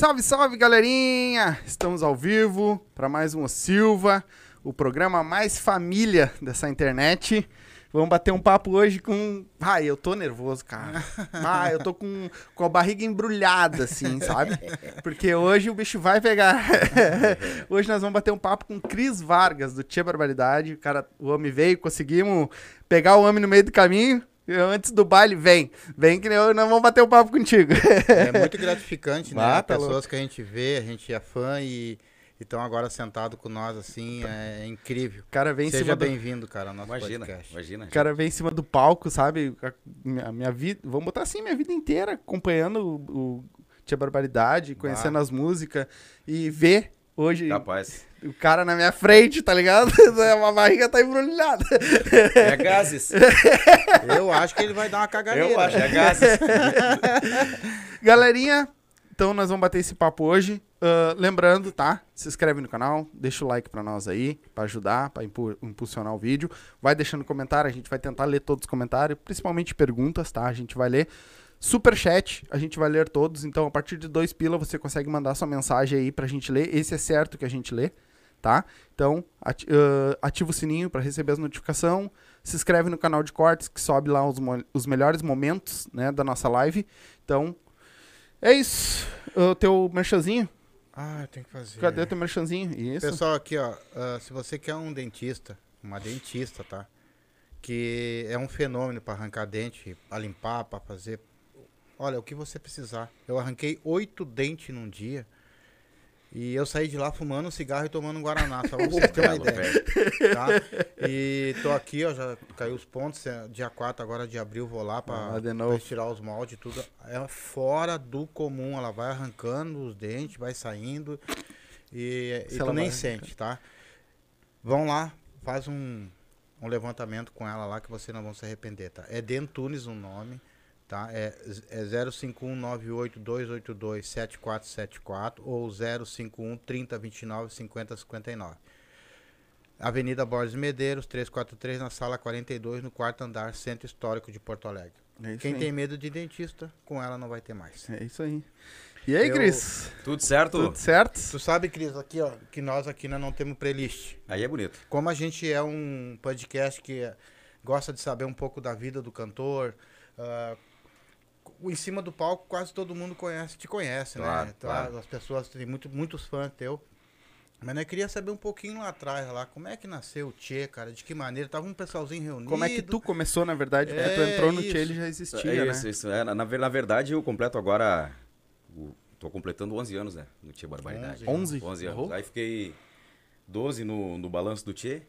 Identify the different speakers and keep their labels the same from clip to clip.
Speaker 1: Salve, salve, galerinha! Estamos ao vivo para mais um Silva, o programa mais família dessa internet. Vamos bater um papo hoje com. Ai, eu tô nervoso, cara. Ah, eu tô com, com a barriga embrulhada, assim, sabe? Porque hoje o bicho vai pegar. hoje nós vamos bater um papo com Cris Vargas, do Tia Barbaridade. O cara, o homem veio, conseguimos pegar o homem no meio do caminho. Antes do baile, vem. Vem que nós vamos bater um papo contigo.
Speaker 2: É muito gratificante, né?
Speaker 1: Ah, tá
Speaker 2: Pessoas
Speaker 1: louco.
Speaker 2: que a gente vê, a gente é fã e estão agora sentado com nós, assim, é incrível.
Speaker 1: O cara vem em
Speaker 2: Seja
Speaker 1: cima do,
Speaker 2: bem-vindo, cara, ao nosso
Speaker 3: Imagina,
Speaker 2: podcast.
Speaker 3: imagina.
Speaker 1: O cara vem em cima do palco, sabe? A minha, minha vida, vamos botar assim, minha vida inteira acompanhando o, o Tia Barbaridade, conhecendo as músicas e ver hoje
Speaker 3: Capaz.
Speaker 1: o cara na minha frente, tá ligado? A barriga tá embrulhada.
Speaker 3: É gases.
Speaker 2: Eu acho que ele vai dar uma caganeira.
Speaker 3: Eu acho, é gases.
Speaker 1: Galerinha, então nós vamos bater esse papo hoje. Ah, lembrando, tá? Se inscreve no canal, deixa o like pra nós aí, pra ajudar, pra impu- impulsionar o vídeo. Vai deixando comentário, a gente vai tentar ler todos os comentários, principalmente perguntas, tá? A gente vai ler. Super chat, a gente vai ler todos. Então, a partir de dois pila, você consegue mandar sua mensagem aí pra gente ler. Esse é certo que a gente lê, tá? Então, ati- ah, ativa o sininho pra receber as notificações. Se inscreve no canal de cortes, que sobe lá os, os melhores momentos né, da nossa live. Então, é isso. O teu merchanzinho?
Speaker 2: Ah, tenho que fazer.
Speaker 1: Cadê o teu merchanzinho? Isso.
Speaker 2: Pessoal, aqui, ó, ah, se você quer um dentista, uma dentista, tá? Que é um fenômeno para arrancar dente, para limpar, para fazer. Olha, o que você precisar. Eu arranquei oito dentes num dia. E eu saí de lá fumando um cigarro e tomando um Guaraná, só pra vocês terem uma ideia. Tá? E tô aqui, ó, já caiu os pontos. é, Dia 4 agora de abril vou lá pra,
Speaker 1: Ah,
Speaker 2: pra tirar os moldes e tudo. É fora do comum, ela vai arrancando os dentes, vai saindo e,
Speaker 1: Se
Speaker 2: e
Speaker 1: ela
Speaker 2: tu nem sente, tá? Vão lá, faz um, um levantamento com ela lá que vocês não vão se arrepender, tá? É Dentunes o nome, tá? É, é 05198-282-7474 ou 051-3029-5059. Avenida Borges Medeiros, 343, na sala 42, no quarto andar, Centro Histórico de Porto Alegre.
Speaker 1: É
Speaker 2: Quem
Speaker 1: aí.
Speaker 2: tem medo de dentista, com ela não vai ter mais.
Speaker 1: É isso aí. E aí,
Speaker 2: Eu-
Speaker 1: Cris?
Speaker 3: Tudo certo?
Speaker 1: Tudo certo?
Speaker 2: Tu sabe, Cris, aqui, ó, que nós aqui nós não temos playlist.
Speaker 3: Aí é bonito.
Speaker 2: Como a gente é um podcast que gosta de saber um pouco da vida do cantor, ah, em cima do palco quase todo mundo conhece, te conhece,
Speaker 3: Claro,
Speaker 2: né?
Speaker 3: Claro.
Speaker 2: As pessoas têm muito, muitos fãs teu. Mas eu queria saber um pouquinho lá atrás, lá, como é que nasceu o Tchê, cara? De que maneira? Tava um pessoalzinho reunido.
Speaker 1: Como é que tu começou, na verdade? Porque tu
Speaker 2: É,
Speaker 1: entrou no
Speaker 2: isso.
Speaker 1: Tchê, ele já existia,
Speaker 3: é
Speaker 1: né?
Speaker 3: isso, isso. É, na, na ver- na verdade, eu completo agora. o- tô completando 11 anos, né? No Tia Barbaridade.
Speaker 1: 11?
Speaker 3: 11 anos.
Speaker 1: Uhum.
Speaker 3: Aí fiquei 12 no, no balanço do Tchê.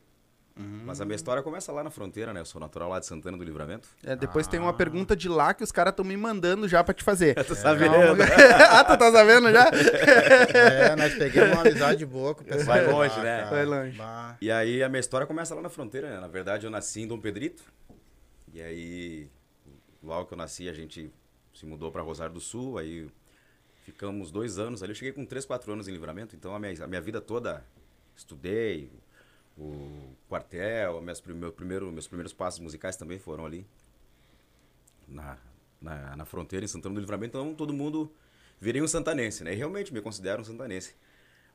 Speaker 1: Uhum.
Speaker 3: Mas a minha história começa lá na fronteira, né? Eu sou natural lá de Santana do Livramento.
Speaker 1: É, depois tem
Speaker 2: Ah.
Speaker 1: uma pergunta de lá que os caras estão me mandando já pra te fazer.
Speaker 3: Tu sabe,
Speaker 1: Calma. ah, tu tá sabendo já?
Speaker 2: É, nós pegamos uma amizade boa com o pessoal.
Speaker 3: Vai
Speaker 2: lá,
Speaker 3: longe, né?
Speaker 2: cara.
Speaker 1: Vai longe.
Speaker 2: Bah.
Speaker 3: E aí a minha história começa lá na fronteira, né? Na verdade, eu nasci em Dom Pedrito. E aí, logo que eu nasci, a gente se mudou para Rosário do Sul. Aí ficamos dois anos ali. Eu cheguei com 3, 4 anos em livramento. Então a minha, a minha vida toda estudei. O quartel, prim- meu primeiro, meus primeiros passos musicais também foram ali. Na, na, na fronteira, em Santana do Livramento. Então todo mundo virei um santanense, né? E realmente me considero um santanense.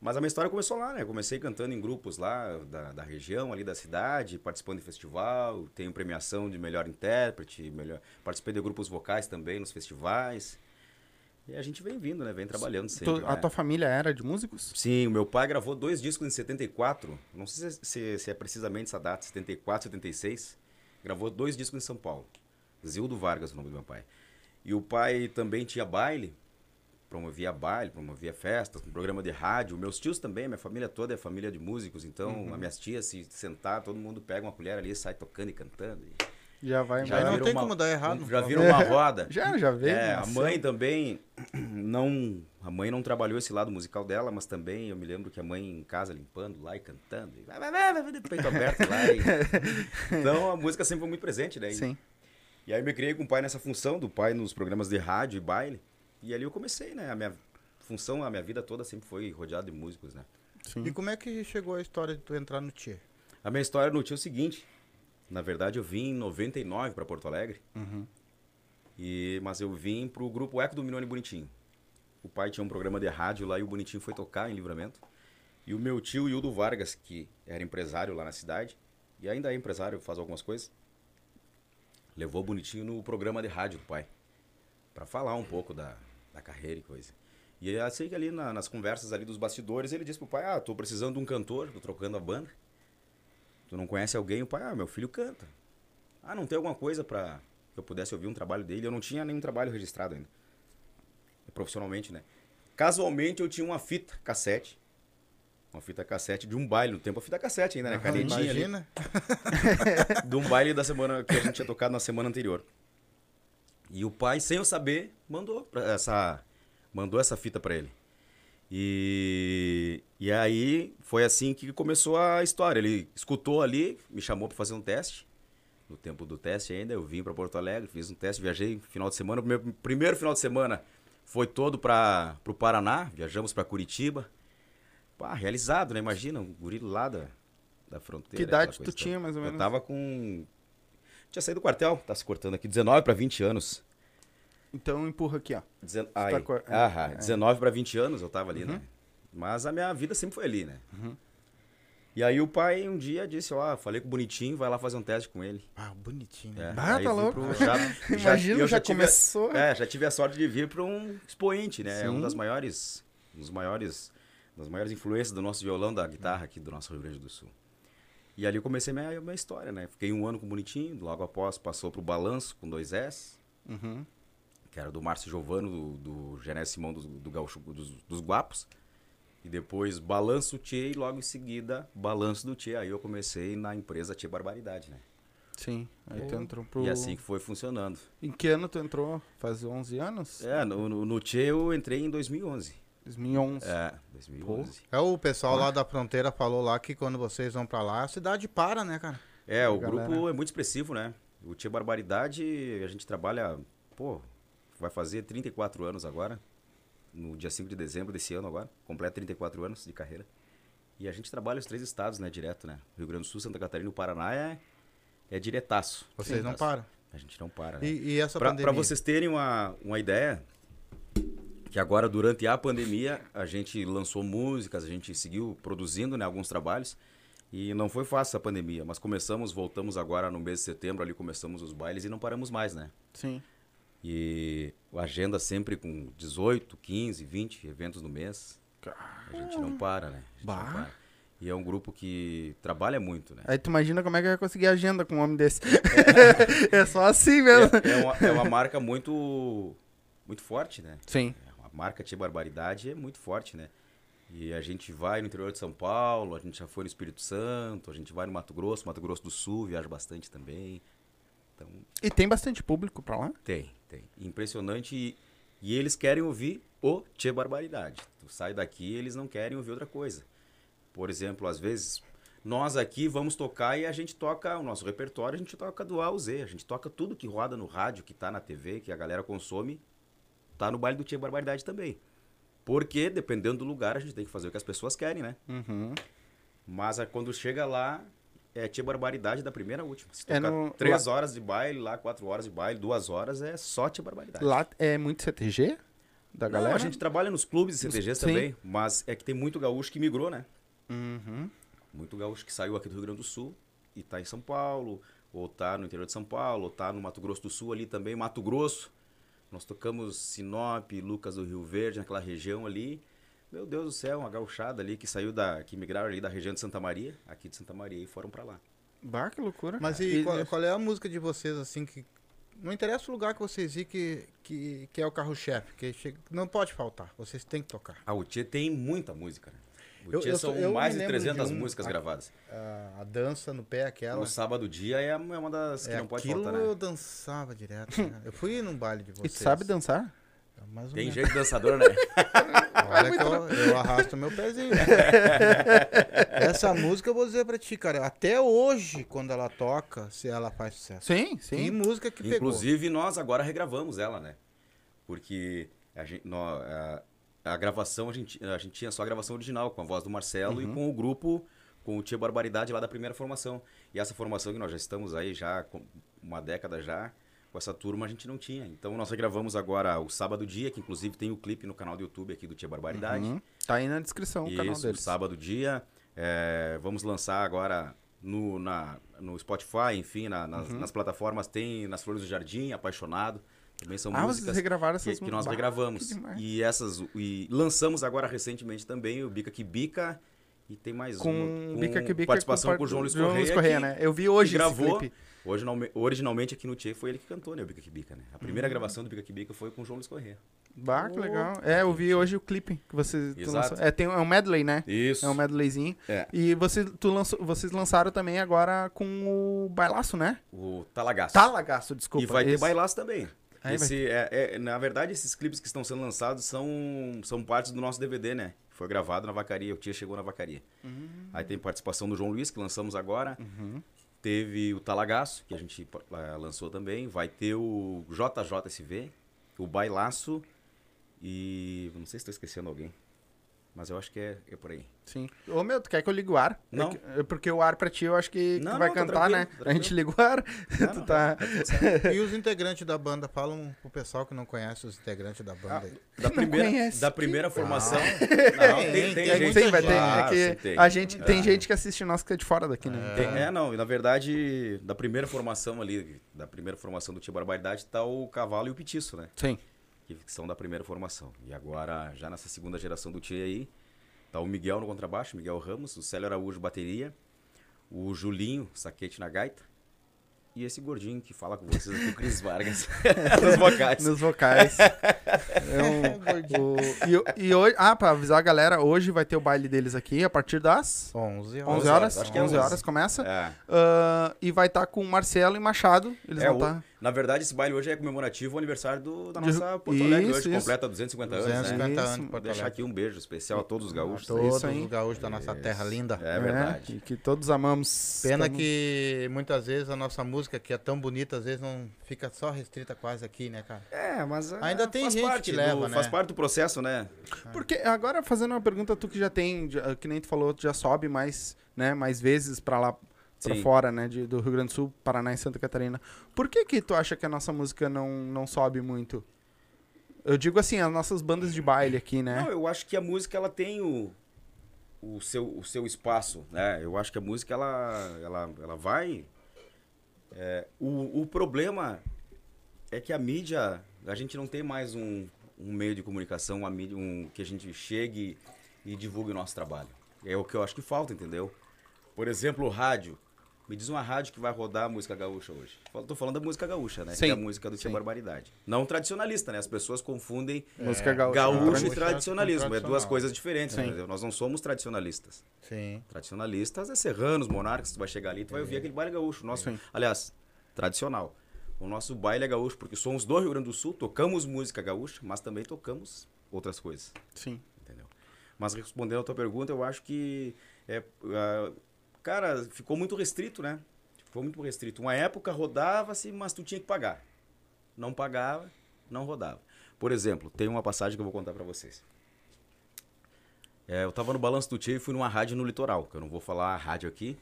Speaker 3: Mas a minha história começou lá, né? Comecei cantando em grupos lá da, da região, ali da cidade, participando de festival, tenho premiação de melhor intérprete, melhor... participei de grupos vocais também nos festivais. E a gente vem vindo, né? Vem trabalhando sempre.
Speaker 1: A
Speaker 3: né?
Speaker 1: tua família era de músicos?
Speaker 3: Sim, o meu pai gravou dois discos em 74, não sei se, se- se é precisamente essa data, 74, 76. Gravou dois discos em São Paulo. Zildo Vargas, o nome do meu pai. E o pai também tinha baile, promovia baile, promovia festas, um programa de rádio. Meus tios também, minha família toda é família de músicos, então as minhas tias se sentar, todo mundo pega uma colher ali, sai tocando e cantando. e
Speaker 1: Já vai
Speaker 3: já
Speaker 2: Aí não
Speaker 1: embora.
Speaker 2: tem
Speaker 3: uma-
Speaker 2: como dar errado.
Speaker 3: Já viram uma roda.
Speaker 1: Já, já veio.
Speaker 3: É, a mãe também não, a mãe não trabalhou esse lado musical dela, mas também eu me lembro que a mãe em casa limpando lá e cantando, e vai, vai, vai, vai, vai, de peito aberto lá. e- Então a música sempre foi muito presente, né? E,
Speaker 1: Sim.
Speaker 3: e aí eu me criei com o pai nessa função do pai nos programas de rádio e baile. E ali eu comecei, né? A minha função, a minha vida toda sempre foi rodeado de músicos, né?
Speaker 1: sim.
Speaker 2: E como é que chegou a história de tu entrar no Tchê?
Speaker 3: A minha história no tio é o seguinte. Na verdade, eu vim em 99 para Porto Alegre.
Speaker 1: Uhum.
Speaker 3: E, mas eu vim pro grupo Eco do Minone Bonitinho. o pai tinha um programa de rádio lá e o Bonitinho foi tocar em Livramento. E o meu tio, Hildo Vargas, que era empresário lá na cidade, e ainda é empresário, faz algumas coisas, levou o Bonitinho no programa de rádio do pai. Pra falar um pouco da, da carreira e coisa. E eu sei que ali na- nas conversas ali dos bastidores, ele disse pro pai, ah, tô precisando de um cantor, tô trocando a banda. Tu não conhece alguém? O pai, ah, meu filho canta. Ah, não tem alguma coisa pra que eu pudesse ouvir um trabalho dele? Eu não tinha nenhum trabalho registrado ainda. Profissionalmente, né? Casualmente eu tinha uma fita cassete. Uma fita cassete de um baile, no tempo a fita cassete ainda, né?
Speaker 2: Aham,
Speaker 3: Canetinha ali
Speaker 2: Imagina.
Speaker 3: de um baile da semana que a gente tinha tocado na semana anterior. E o pai, sem eu saber, mandou essa mandou essa fita pra ele. E e aí foi assim que começou a história. Ele escutou ali, me chamou pra fazer um teste. No tempo do teste ainda, eu vim pra Porto Alegre, fiz um teste, viajei final de semana. O meu primeiro final de semana foi todo para pro Paraná, viajamos pra Curitiba. Pá, realizado, né? Imagina, um guri lá da, da fronteira.
Speaker 1: Que idade tu tinha, mais ou
Speaker 3: Eu
Speaker 1: menos?
Speaker 3: tava com. Tinha saído do quartel, tá se cortando aqui, 19 para 20 anos.
Speaker 1: Então empurra aqui, ó.
Speaker 3: Dezen...
Speaker 1: tá
Speaker 3: Ai,
Speaker 1: cor-
Speaker 3: aham,
Speaker 1: é.
Speaker 3: 19 para 20 anos eu tava ali,
Speaker 1: Uhum.
Speaker 3: né? Mas a minha vida sempre foi ali, né? E aí o pai um dia disse, ó, falei com o Bonitinho, vai lá fazer um teste com ele.
Speaker 2: Ah, bonitinho.
Speaker 3: É,
Speaker 1: Ah, tá louco.
Speaker 3: pro- já,
Speaker 1: Imagina,
Speaker 3: eu
Speaker 1: já,
Speaker 3: tive-
Speaker 1: começou.
Speaker 3: É, já tive a sorte de vir para um expoente, né? É um das maiores, um dos maiores, das maiores influências do nosso violão, da guitarra aqui do nosso Rio Grande do Sul. E ali eu comecei minha, minha história, né? Fiquei um ano com o Bonitinho, logo após passou pro Balanço com dois S,
Speaker 1: Uhum.
Speaker 3: Que era do Márcio Giovano, do, do Genésio Simão do, do Gaúcho, dos, dos Guapos. E depois Balanço Tchê e logo em seguida Balanço do Tchê. Aí eu comecei na empresa Tchê Barbaridade, né?
Speaker 1: Sim. Aí tu entrou pro.
Speaker 3: E assim que foi funcionando.
Speaker 1: Em que ano tu entrou? Faz 11 anos?
Speaker 3: É, no, no, no Tchê eu entrei em 2011.
Speaker 1: 2011.
Speaker 3: É, 2011.
Speaker 2: É, o pessoal lá da fronteira falou lá que quando vocês vão pra lá, a cidade para, né, cara?
Speaker 3: É, o
Speaker 1: Galera.
Speaker 3: grupo é muito expressivo, né? O Tia Barbaridade, a gente trabalha, pô, vai fazer 34 anos agora, no dia 5 de dezembro desse ano agora, completa 34 anos de carreira. E a gente trabalha os três estados, né, direto, né? Rio Grande do Sul, Santa Catarina e o Paraná é, é diretaço.
Speaker 2: Vocês não
Speaker 3: Diretaço.
Speaker 2: param.
Speaker 3: A gente não para, né?
Speaker 2: E, e essa
Speaker 3: Pra,
Speaker 2: pandemia?
Speaker 3: pra vocês terem uma, uma ideia, que agora durante a pandemia a gente lançou músicas, a gente seguiu produzindo né, alguns trabalhos e não foi fácil a pandemia, mas começamos, voltamos agora no mês de setembro, ali começamos os bailes e não paramos mais, né?
Speaker 1: Sim.
Speaker 3: E agenda sempre com 18, 15, 20 eventos no mês. A gente não para, né? A gente não
Speaker 1: Bah.
Speaker 3: para. E é um grupo que trabalha muito, né?
Speaker 1: Aí tu imagina como é que vai conseguir agenda com um homem desse. é só assim mesmo.
Speaker 3: É, é uma, é uma marca muito, muito forte, né?
Speaker 1: Sim.
Speaker 3: A marca Tia Barbaridade é muito forte, né? E a gente vai no interior de São Paulo, a gente já foi no Espírito Santo, a gente vai no Mato Grosso, Mato Grosso do Sul, viaja bastante também. Então,
Speaker 1: E tem bastante público pra lá?
Speaker 3: tem, tem. Impressionante. E, e eles querem ouvir o Tia Barbaridade. Tu sai daqui eles não querem ouvir outra coisa. Por exemplo, às vezes, nós aqui vamos tocar e a gente toca o nosso repertório, a gente toca do A ao Z. A gente toca tudo que roda no rádio, que tá na TV, que a galera consome, tá no baile do Tia Barbaridade também. Porque, dependendo do lugar, a gente tem que fazer o que as pessoas querem, né?
Speaker 1: Uhum.
Speaker 3: Mas a- quando chega lá, é Tia Barbaridade da primeira à última. Se
Speaker 1: É
Speaker 3: tocar
Speaker 1: no-
Speaker 3: três horas de baile, lá quatro horas de baile, duas horas, é só Tia Barbaridade.
Speaker 1: Lá é muito CTG da galera?
Speaker 3: Não, a gente trabalha nos clubes e CTGs
Speaker 1: Sim.
Speaker 3: também, mas é que tem muito gaúcho que migrou, né?
Speaker 1: Uhum.
Speaker 3: Muito gaúcho que saiu aqui do Rio Grande do Sul e tá em São Paulo, ou tá no interior de São Paulo, ou tá no Mato Grosso do Sul ali também, Mato Grosso. Nós tocamos Sinop, Lucas do Rio Verde, naquela região ali. Meu Deus do céu, uma gauchada ali que saiu da. que migraram ali da região de Santa Maria, aqui de Santa Maria, e foram pra lá.
Speaker 1: Bah, que loucura.
Speaker 2: Mas e, qual, qual é a música de vocês, assim, que... Não interessa o lugar que vocês ir que, que, que é o carro-chefe, que chega- não pode faltar, vocês têm que tocar.
Speaker 3: Ah, o Tchê tem muita música, né? O
Speaker 2: Eu-
Speaker 3: Tchê
Speaker 2: eu
Speaker 3: são
Speaker 2: eu
Speaker 3: mais de
Speaker 2: lembro de
Speaker 3: 300
Speaker 2: um-
Speaker 3: músicas
Speaker 2: a-
Speaker 3: gravadas.
Speaker 2: A, a dança no pé, aquela...
Speaker 3: No sábado dia é é uma das que
Speaker 2: é,
Speaker 3: não pode faltar, né?
Speaker 2: eu dançava direto. né? Eu fui num baile de
Speaker 1: E
Speaker 2: vocês.
Speaker 1: tu sabe dançar?
Speaker 2: Mais ou
Speaker 3: Tem
Speaker 2: menos.
Speaker 3: jeito dançador, né?
Speaker 2: Olha que eu, eu arrasto meu pezinho. Essa música eu vou dizer pra ti, cara. Até hoje, quando ela toca, se ela faz sucesso.
Speaker 1: Sim, sim.
Speaker 2: música que pegou.
Speaker 3: Inclusive, nós agora regravamos ela, né? Porque a, gente, nó- a, a gravação, a gente, a gente tinha só a gravação original, com a voz do Marcelo e com o grupo, com o Tia Barbaridade lá da primeira formação. E essa formação que nós já estamos aí já com uma década já, com essa turma a gente não tinha. Então nós regravamos agora o Sábado Dia, que inclusive tem o clipe no canal do YouTube aqui do Tia Barbaridade.
Speaker 1: Uhum. Tá aí na descrição o canal
Speaker 3: Isso,
Speaker 1: deles.
Speaker 3: Sábado Dia. É, vamos lançar agora no, na, no Spotify, enfim, na- nas,
Speaker 1: Uhum.
Speaker 3: nas plataformas. Tem nas Flores do Jardim, Apaixonado. Também são
Speaker 1: Ah, vocês
Speaker 3: músicas
Speaker 1: regravaram
Speaker 3: que,
Speaker 1: essas
Speaker 3: que nós
Speaker 1: Bah,
Speaker 3: regravamos.
Speaker 1: que.
Speaker 3: E essas. E lançamos agora recentemente também o Bica que Bica. E tem mais
Speaker 1: Com
Speaker 3: uma. Com
Speaker 1: Bica que Bica.
Speaker 3: participação
Speaker 1: par-
Speaker 3: com o João Luiz
Speaker 1: João
Speaker 3: Correia.
Speaker 1: Correia,
Speaker 3: que-
Speaker 1: né? Eu vi hoje
Speaker 3: que
Speaker 1: esse
Speaker 3: gravou.
Speaker 1: clipe.
Speaker 3: Originalme- originalmente aqui no Tchê foi ele que cantou, né? O Bica que Bica, né? A
Speaker 1: Uhum.
Speaker 3: primeira gravação do Bica que Bica foi com o João Luiz Correia.
Speaker 1: Bah, que legal. É, eu vi hoje o clipe que você tu
Speaker 3: Exato.
Speaker 1: lançou. É, tem, é um medley, né?
Speaker 3: Isso.
Speaker 1: É um medleyzinho.
Speaker 3: É.
Speaker 1: E você, tu lançou, vocês lançaram também agora com o bailaço, né?
Speaker 3: O Talagaço.
Speaker 1: Talagaço, desculpa.
Speaker 3: E vai ter
Speaker 1: esse.
Speaker 3: bailaço também.
Speaker 1: Aí
Speaker 3: Esse, é, é- na verdade, esses clipes que estão sendo lançados são, são partes do nosso DVD, né? Foi gravado na Vacaria, o Tia chegou na Vacaria.
Speaker 1: Hum.
Speaker 3: Aí tem participação do João Luiz, que lançamos agora.
Speaker 1: Uhum.
Speaker 3: Teve o Talagaço, que a gente eh, lançou também. Vai ter o JJSV, o Bailaço e... Não sei se estou esquecendo alguém, mas eu acho que é, é por aí.
Speaker 1: Sim. Ô, meu, tu quer que eu ligue o ar?
Speaker 3: Não.
Speaker 1: É que- é porque o ar pra ti eu acho que, que
Speaker 3: Não,
Speaker 1: tu vai
Speaker 3: não, tá
Speaker 1: cantar, né?
Speaker 3: tranquilo,
Speaker 1: A gente liga o ar.
Speaker 3: Não,
Speaker 1: tu
Speaker 3: não,
Speaker 1: tá.
Speaker 2: E os integrantes da banda, falam pro pessoal que não conhece os integrantes da banda. aí.
Speaker 3: Da
Speaker 1: Não
Speaker 3: primeira,
Speaker 1: conhece.
Speaker 3: da primeira formação...
Speaker 2: Tem,
Speaker 3: Não, tem,
Speaker 2: tem,
Speaker 3: tem
Speaker 2: tem
Speaker 3: gente...
Speaker 1: Sim, vai ter.
Speaker 3: Claro,
Speaker 1: é que
Speaker 3: tem.
Speaker 1: a gente, tem
Speaker 3: É.
Speaker 1: gente que assiste nós que é de fora daqui, né?
Speaker 3: Tem- é, não, e na verdade, da primeira formação ali, da primeira formação do Tia Barbaridade, tá o Cavalo e o Petiço, né?
Speaker 1: Sim.
Speaker 3: Que são da primeira formação. E agora, já nessa segunda geração do Tia aí, tá o Miguel no contrabaixo, Miguel Ramos, o Célio Araújo bateria, o Julinho, saquete na gaita, e esse gordinho que fala com vocês aqui, o Cris Vargas, nos vocais.
Speaker 1: Nos vocais. É um- o- e, e hoje, ah, pra avisar a galera, hoje vai ter o baile deles aqui a partir das
Speaker 2: 11 horas.
Speaker 1: 11 horas.
Speaker 3: acho que é
Speaker 1: 11
Speaker 3: 11.
Speaker 1: horas começa.
Speaker 3: É.
Speaker 1: Ah, e vai estar com Marcelo e Machado. Eles
Speaker 3: É,
Speaker 1: vão estar.
Speaker 3: Na verdade, esse baile hoje é comemorativo ao aniversário do, da nossa Porto Alegre.
Speaker 1: Isso,
Speaker 3: Hoje
Speaker 1: isso.
Speaker 3: completa 250 anos, né?
Speaker 2: 250
Speaker 1: Isso,
Speaker 2: anos de
Speaker 3: Vou
Speaker 2: Porto
Speaker 3: deixar
Speaker 2: Alegre.
Speaker 3: aqui um beijo especial a todos os gaúchos.
Speaker 2: Todos
Speaker 1: Isso aí.
Speaker 2: os gaúchos da nossa terra linda.
Speaker 3: É verdade.
Speaker 1: e que todos amamos.
Speaker 2: Pena
Speaker 1: Tamo-
Speaker 2: que muitas vezes a nossa música, que é tão bonita, às vezes não fica só restrita quase aqui, né, cara?
Speaker 3: É, mas
Speaker 2: Ainda tem
Speaker 3: faz
Speaker 2: gente
Speaker 3: parte
Speaker 2: que leva,
Speaker 3: do,
Speaker 2: né?
Speaker 3: Faz parte do processo, né?
Speaker 1: Porque agora fazendo uma pergunta, tu que já tem, já- que nem tu falou, tu já sobe mais, né, mais vezes pra lá, pra fora, né, de, do Rio Grande do Sul, Paraná e Santa Catarina. Por que que tu acha que a nossa música não, não sobe muito? Eu digo assim, as nossas bandas de baile aqui, né?
Speaker 3: Não, eu acho que a música ela tem o, o, seu, o seu espaço, né? Eu acho que a música ela, ela, ela vai. é, o, o problema é que a mídia, a gente não tem mais um, um meio de comunicação, uma mídia, um, que a gente chegue e divulgue o nosso trabalho. É o que eu acho que falta, entendeu? Por exemplo, o rádio. Me diz uma rádio que vai rodar a música gaúcha hoje. Tô falando da música gaúcha, né?
Speaker 1: Sim.
Speaker 3: Que é a música do Tia. Barbaridade. Não tradicionalista, né? As pessoas confundem
Speaker 1: Música gaúcha.
Speaker 3: gaúcho
Speaker 2: Gaúcho
Speaker 3: e tradicionalismo. É duas coisas diferentes,
Speaker 1: Sim.
Speaker 3: entendeu? Nós não somos tradicionalistas.
Speaker 2: Sim.
Speaker 3: Tradicionalistas é serranos, monarcas, tu vai chegar ali, tu vai ouvir aquele baile gaúcho. Nosso,
Speaker 1: Sim.
Speaker 3: aliás, tradicional. O nosso baile é gaúcho, porque somos do Rio Grande do Sul, tocamos música gaúcha, mas também tocamos outras coisas,
Speaker 1: Sim.
Speaker 3: entendeu? Mas respondendo a tua pergunta, eu acho que é, ah, cara, ficou muito restrito, né? Ficou muito restrito. Uma época rodava-se, mas tu tinha que pagar. Não pagava, não rodava. Por exemplo, tem uma passagem que eu vou contar pra vocês. É, eu tava no Balanço do Tio e fui numa rádio no litoral, que eu não vou falar a rádio aqui,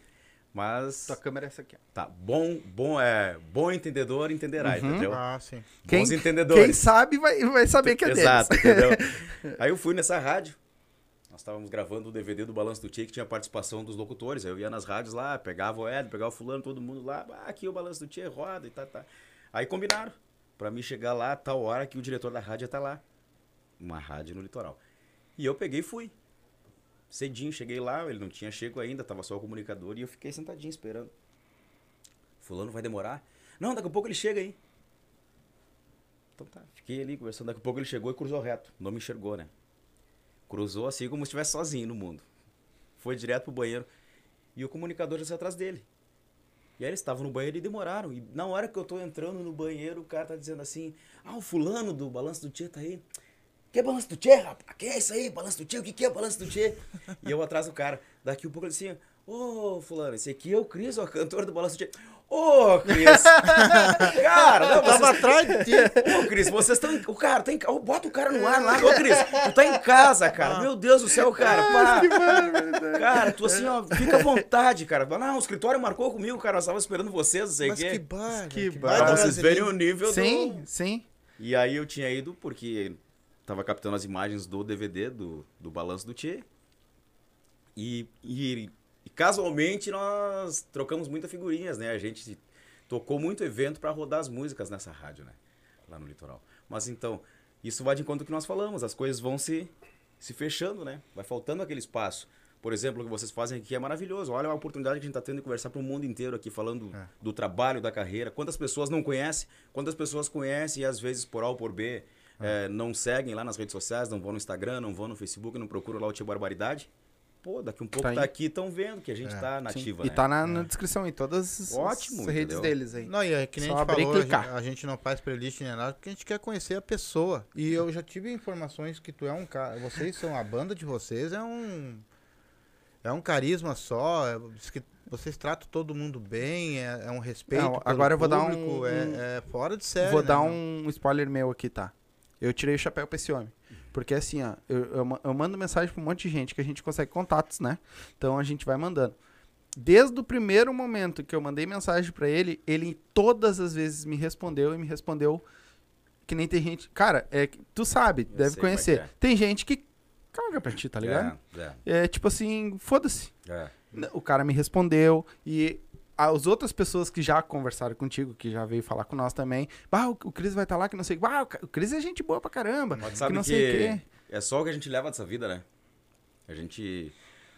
Speaker 3: mas
Speaker 1: Tua câmera é essa aqui.
Speaker 3: tá bom, bom é, bom entendedor entenderá,
Speaker 1: Uhum.
Speaker 3: entendeu?
Speaker 2: Ah, sim.
Speaker 1: Quem,
Speaker 3: Bons entendedores.
Speaker 1: quem sabe vai, vai saber que é
Speaker 3: Exato,
Speaker 1: deles.
Speaker 3: entendeu? Aí eu fui nessa rádio. Nós estávamos gravando o DVD do Balanço do Tia, que tinha participação dos locutores. Eu ia nas rádios lá, pegava o Ed, pegava o fulano, todo mundo lá. Ah, aqui o Balanço do Tia roda e tá, tá. Aí combinaram pra mim chegar lá a tal hora que o diretor da rádio ia estar lá. Uma rádio no litoral. E eu peguei e fui. Cedinho, cheguei lá, ele não tinha chego ainda, tava só o comunicador e eu fiquei sentadinho esperando. Fulano vai demorar? Não, daqui a pouco ele chega aí. Então tá, fiquei ali conversando. Daqui a pouco ele chegou e cruzou reto. Não me enxergou, né? Cruzou assim como se estivesse sozinho no mundo. Foi direto pro banheiro. E o comunicador já saiu atrás dele. E aí eles estavam no banheiro e demoraram. E na hora que eu tô entrando no banheiro, o cara tá dizendo assim: Ah, o fulano do balanço do Tchê tá aí. Que é balanço do Tchê, rapaz? Que é isso aí? Balanço do Tchê? O que, que é balanço do Tchê? e eu atrás do cara. Daqui um pouco ele assim: Ô, fulano, esse aqui é o Cris, o cantor do balanço do Tchê. Ô, Cris! cara, não,
Speaker 2: Tava
Speaker 3: vocês...
Speaker 2: atrás de ti.
Speaker 3: Ô, Cris, vocês estão. O cara, tá em... Ô, bota o cara no ar lá. Ô, Cris, tu tá em casa, cara. Meu Deus do céu, cara. Para. Cara, tu assim, ó, fica à vontade, cara. Não, o escritório marcou comigo, cara. Nós tava esperando vocês, não sei o
Speaker 2: Mas
Speaker 3: quê.
Speaker 2: que bar,
Speaker 1: Que bar.
Speaker 3: Pra vocês verem o nível
Speaker 1: Sim,
Speaker 3: do.
Speaker 1: sim.
Speaker 3: E aí eu tinha ido porque tava captando as imagens do DVD do, do Balanço do Tchê. E, e, e casualmente nós trocamos muitas figurinhas, né? A gente tocou muito evento para rodar as músicas nessa rádio, né? Lá no litoral. Mas então, isso vai de encontro com o que nós falamos, as coisas vão se, se fechando, né? Vai faltando aquele espaço. Por exemplo, o que vocês fazem aqui é maravilhoso. Olha a oportunidade que a gente está tendo de conversar para o mundo inteiro aqui, falando
Speaker 2: É.
Speaker 3: do trabalho, da carreira. Quantas pessoas não conhecem, quantas pessoas conhecem e às vezes por A ou por B
Speaker 2: É.
Speaker 3: eh, não seguem lá nas redes sociais, não vão no Instagram, não vão no Facebook, não procuram lá o Tio Barbaridade. Pô, daqui um pouco
Speaker 1: Tá
Speaker 3: tá, aqui, estão vendo que a gente
Speaker 2: É.
Speaker 3: tá
Speaker 1: sim.
Speaker 3: nativa,
Speaker 1: E
Speaker 3: né?
Speaker 1: tá na, na descrição em todas as
Speaker 3: Ótimo,
Speaker 1: as redes
Speaker 3: entendeu?
Speaker 1: deles aí.
Speaker 2: Não, e é que nem
Speaker 1: Só
Speaker 2: a gente falou, a
Speaker 1: clicar.
Speaker 2: gente, a gente não faz playlist nem nada porque a gente quer conhecer a pessoa. E eu já tive informações que tu é um cara. Vocês são, a banda de vocês é um. É um carisma só. é- diz que vocês tratam todo mundo bem, é, é um respeito.
Speaker 1: Não,
Speaker 2: pelo
Speaker 1: agora eu vou dar um-
Speaker 2: público,
Speaker 1: um-
Speaker 2: É, é fora de série.
Speaker 1: Vou
Speaker 2: né,
Speaker 1: dar um spoiler meu aqui, tá? Eu tirei o chapéu pra esse homem. Porque assim, ó, eu, eu, eu mando mensagem pra um monte de gente que a gente consegue contatos, né? Então a gente vai mandando. Desde o primeiro momento que eu mandei mensagem pra ele, ele todas as vezes me respondeu e me respondeu que nem tem gente. Cara, é, que- tu sabe,
Speaker 3: Eu
Speaker 1: deve
Speaker 3: é
Speaker 1: conhecer.
Speaker 3: é.
Speaker 1: Tem gente que caga pra ti, tá ligado?
Speaker 3: É,
Speaker 1: É, tipo assim, foda-se.
Speaker 3: é, é.
Speaker 1: O cara me respondeu e as outras pessoas que já conversaram contigo, que já veio falar com nós também, bah, o, o Cris vai estar lá que não sei, bah, o, Cris é gente boa pra caramba,
Speaker 3: Mas
Speaker 1: que
Speaker 3: sabe
Speaker 1: não
Speaker 3: que,
Speaker 1: sei o quê.
Speaker 3: é só o que a gente leva dessa vida, né? A gente...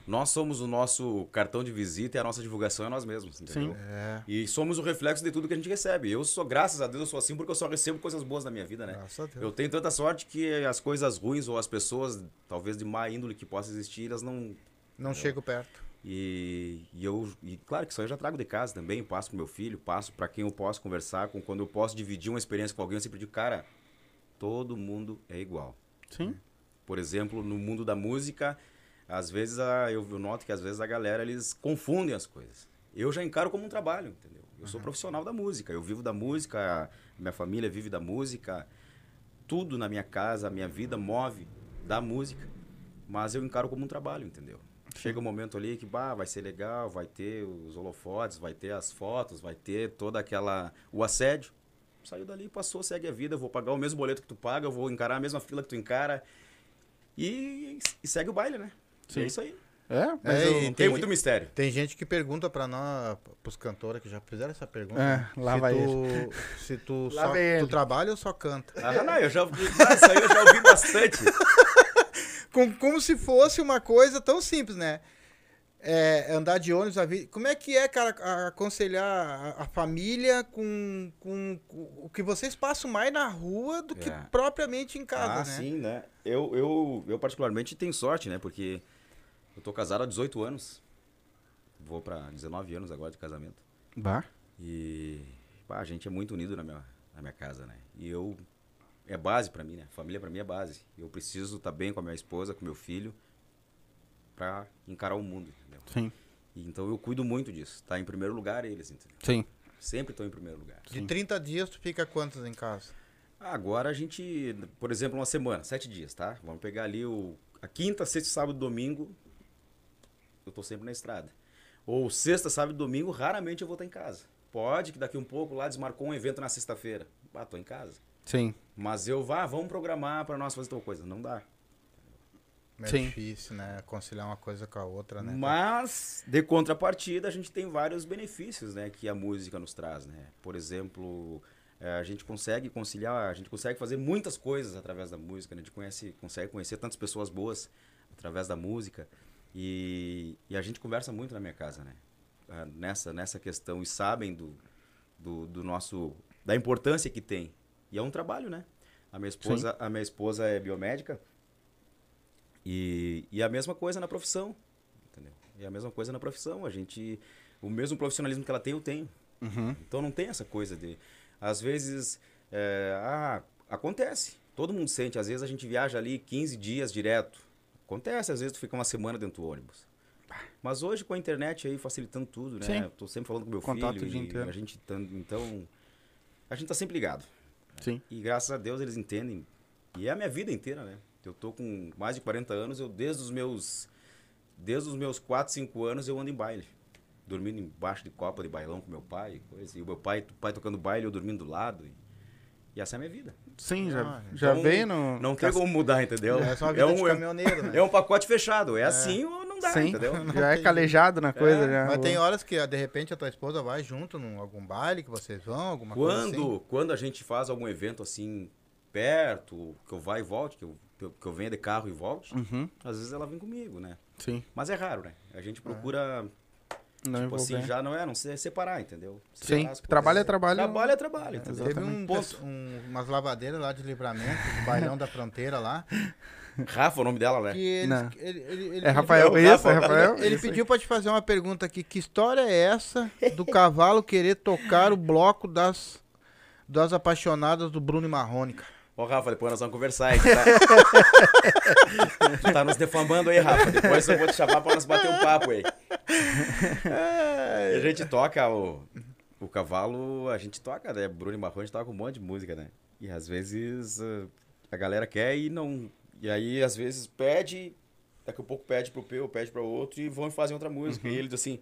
Speaker 3: Nós somos o nosso cartão de visita e a nossa divulgação é nós mesmos, entendeu?
Speaker 1: Sim.
Speaker 2: É,
Speaker 3: E somos o reflexo de tudo que a gente recebe. Eu sou, graças a Deus, eu sou assim porque eu só recebo coisas boas na minha vida, né?
Speaker 2: graças a Deus.
Speaker 3: Eu tenho tanta sorte que as coisas ruins ou as pessoas, talvez de má índole que possa existir, elas não.
Speaker 2: Não chego perto.
Speaker 3: E, e eu, e claro que isso aí eu já trago de casa também, passo pro meu filho, passo para quem eu posso conversar, com quando eu posso dividir uma experiência com alguém, eu sempre digo, cara, todo mundo é igual.
Speaker 1: Sim.
Speaker 3: Por exemplo, no mundo da música, às vezes a, eu noto que às vezes a galera eles confundem as coisas. Eu já encaro como um trabalho, entendeu? Eu sou profissional da música, eu vivo da música, minha família vive da música, tudo na minha casa, a minha vida move da música, mas eu encaro como um trabalho, entendeu? Chega um momento ali que bah, vai ser legal, vai ter os holofotes, vai ter as fotos, vai ter toda aquela o assédio. Saiu dali, passou, segue a vida, eu vou pagar o mesmo boleto que tu paga, eu vou encarar a mesma fila que tu encara. E, e segue o baile, né?
Speaker 1: Sim.
Speaker 3: É isso aí.
Speaker 1: É, mas
Speaker 2: É,
Speaker 1: eu-
Speaker 3: Não
Speaker 2: tem,
Speaker 3: tem muito mistério.
Speaker 2: tem gente que pergunta pra nós, pros cantores que já fizeram essa pergunta.
Speaker 1: É, lá
Speaker 2: se
Speaker 1: vai
Speaker 2: tu, Se tu,
Speaker 1: Lá
Speaker 2: só, tu trabalha ou só canta?
Speaker 3: Ah, não, eu já Isso aí eu já ouvi bastante.
Speaker 2: Com- como se fosse uma coisa tão simples, né? É, andar de ônibus, a vida. Como é que é, cara, aconselhar a, a família com, com, com o que vocês passam mais na rua do que
Speaker 3: É.
Speaker 2: propriamente em casa,
Speaker 3: ah,
Speaker 2: né?
Speaker 3: sim, né? Eu, eu, eu particularmente tenho sorte, né? Porque eu tô casado há 18 anos. Vou pra 19 anos agora de casamento.
Speaker 1: Bah.
Speaker 3: E pá, a gente é muito unido na minha, na minha casa, né? E eu é base pra mim, né? Família pra mim é base. Eu preciso estar bem com a minha esposa, com meu filho pra encarar o mundo, entendeu?
Speaker 1: Sim.
Speaker 3: E, então eu cuido muito disso. Tá em primeiro lugar eles, entendeu?
Speaker 1: Sim.
Speaker 3: Sempre estão em primeiro lugar.
Speaker 2: De 30 dias, tu fica quantos em casa?
Speaker 3: Agora a gente, por exemplo, uma semana, sete dias, tá? Vamos pegar ali o a quinta, sexta, sábado, domingo. Eu tô sempre na estrada. Ou sexta, sábado, domingo, raramente eu vou estar em casa. Pode que daqui um pouco lá desmarcou um evento na sexta-feira. Ah, tô em casa.
Speaker 1: Sim.
Speaker 3: Mas eu vá, vamos programar para nós fazer tal coisa. Não dá.
Speaker 2: É
Speaker 1: Sim.
Speaker 2: difícil, né? Conciliar uma coisa com a outra, né?
Speaker 3: Mas, de contrapartida, a gente tem vários benefícios né, que a música nos traz. Né? Por exemplo, eh, a gente consegue conciliar, a gente consegue fazer muitas coisas através da música. Né? A gente conhece, consegue conhecer tantas pessoas boas através da música. E, e a gente conversa muito na minha casa, né? Ah, Nessa, nessa questão. E sabem do, do, do nosso... Da importância que tem. E é um trabalho, né? A minha esposa, a minha esposa é biomédica. E, e a mesma coisa na profissão. Entendeu? E a mesma coisa na profissão. A gente. O mesmo profissionalismo que ela tem, eu tenho.
Speaker 1: Uhum.
Speaker 3: Então não tem essa coisa de. Às vezes. é, ah, acontece. Todo mundo sente. Às vezes a gente viaja ali 15 dias direto. Acontece, às vezes tu fica uma semana dentro do ônibus. Mas hoje com a internet aí facilitando tudo, né?
Speaker 1: Sim.
Speaker 3: Eu tô sempre falando com meu
Speaker 1: Contato
Speaker 3: filho
Speaker 1: o dia inteiro.
Speaker 3: a gente tá- então a gente tá sempre ligado.
Speaker 1: Sim.
Speaker 3: E graças a Deus eles entendem. E é a minha vida inteira, né? Eu tô com mais de 40 anos, eu desde os meus desde os meus 4, 5 anos eu ando em baile. Dormindo embaixo de copa de bailão com meu pai, coisa. E o meu pai, o pai tocando baile, eu dormindo do lado. E, e essa é a minha vida.
Speaker 1: Sim, já,
Speaker 2: Ah,
Speaker 1: já
Speaker 3: então
Speaker 1: veio no.
Speaker 3: Não tem como mudar, entendeu?
Speaker 2: É só uma vida
Speaker 3: é
Speaker 2: de
Speaker 3: um, é,
Speaker 2: caminhoneiro, né?
Speaker 3: é um pacote fechado. É, assim ou não dá,
Speaker 1: Sim,
Speaker 3: entendeu?
Speaker 1: já é calejado na coisa.
Speaker 3: É,
Speaker 1: já.
Speaker 2: Mas tem horas que, de repente, a tua esposa vai junto num algum baile que vocês vão, alguma coisa assim?
Speaker 3: Quando, quando a gente faz algum evento assim, perto, que eu vá e volte, que eu, que eu, que eu venha de carro e volte,
Speaker 1: Uhum,
Speaker 3: às vezes ela vem comigo, né?
Speaker 1: sim.
Speaker 3: Mas é raro, né? A gente procura,
Speaker 1: Não
Speaker 3: tipo assim,
Speaker 1: envolver.
Speaker 3: já não é, não se separar, entendeu?
Speaker 1: Sim,
Speaker 3: Separar coisas.
Speaker 1: trabalho é trabalho.
Speaker 3: Trabalho é trabalho, entendeu?
Speaker 2: Teve um, um- umas lavadeiras lá de livramento, do bailão da fronteira lá.
Speaker 3: Rafa, o nome dela, né?
Speaker 2: Que eles-
Speaker 1: Não.
Speaker 2: ele, ele, ele
Speaker 1: É
Speaker 2: pediu-
Speaker 1: Rafael,
Speaker 3: o
Speaker 1: isso,
Speaker 3: Rafa,
Speaker 1: é Rafael.
Speaker 2: Ele pediu pra te fazer uma pergunta aqui. Que história é essa do cavalo querer tocar o bloco das, das apaixonadas do Bruno e Marrone, cara?
Speaker 3: Ô, Rafa, depois nós vamos conversar aí. Tá... tu tá nos defamando aí, Rafa. Depois eu vou te chamar pra nós bater um papo aí. E a gente toca o, o cavalo, a gente toca, né? Bruno e Marrone toca um monte de música, né? E às vezes eh, a galera quer e não. E aí, às vezes, pede, daqui a pouco pede pro Peu, pede pro outro e vão fazer outra música. E ele diz assim.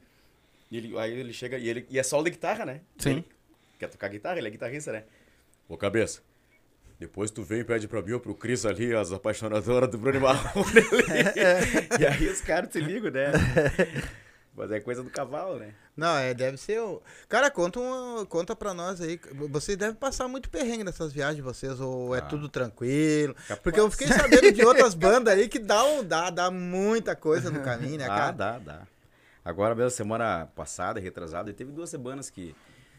Speaker 3: ele, aí ele chega e ele. E é solo de guitarra, né?
Speaker 1: Sim.
Speaker 3: Ele quer tocar guitarra, ele é guitarrista, né? Ô cabeça. Depois tu vem e pede pra mim ou pro Cris ali, as apaixonadoras do Bruno e Marrone. ali. e aí os caras se ligam, né? Mas é coisa do cavalo, né?
Speaker 2: Não, é, deve ser. O... Cara, conta, uma, conta pra nós aí. Vocês devem passar muito perrengue nessas viagens de vocês, ou é
Speaker 3: Ah.
Speaker 2: tudo tranquilo.
Speaker 3: Capaz.
Speaker 2: Porque eu fiquei sabendo de outras bandas aí que dá, um- dá, dá muita coisa no caminho, né,
Speaker 3: Ah,
Speaker 2: cara?
Speaker 3: dá, dá. Agora mesmo, semana passada, retrasada, teve duas semanas que.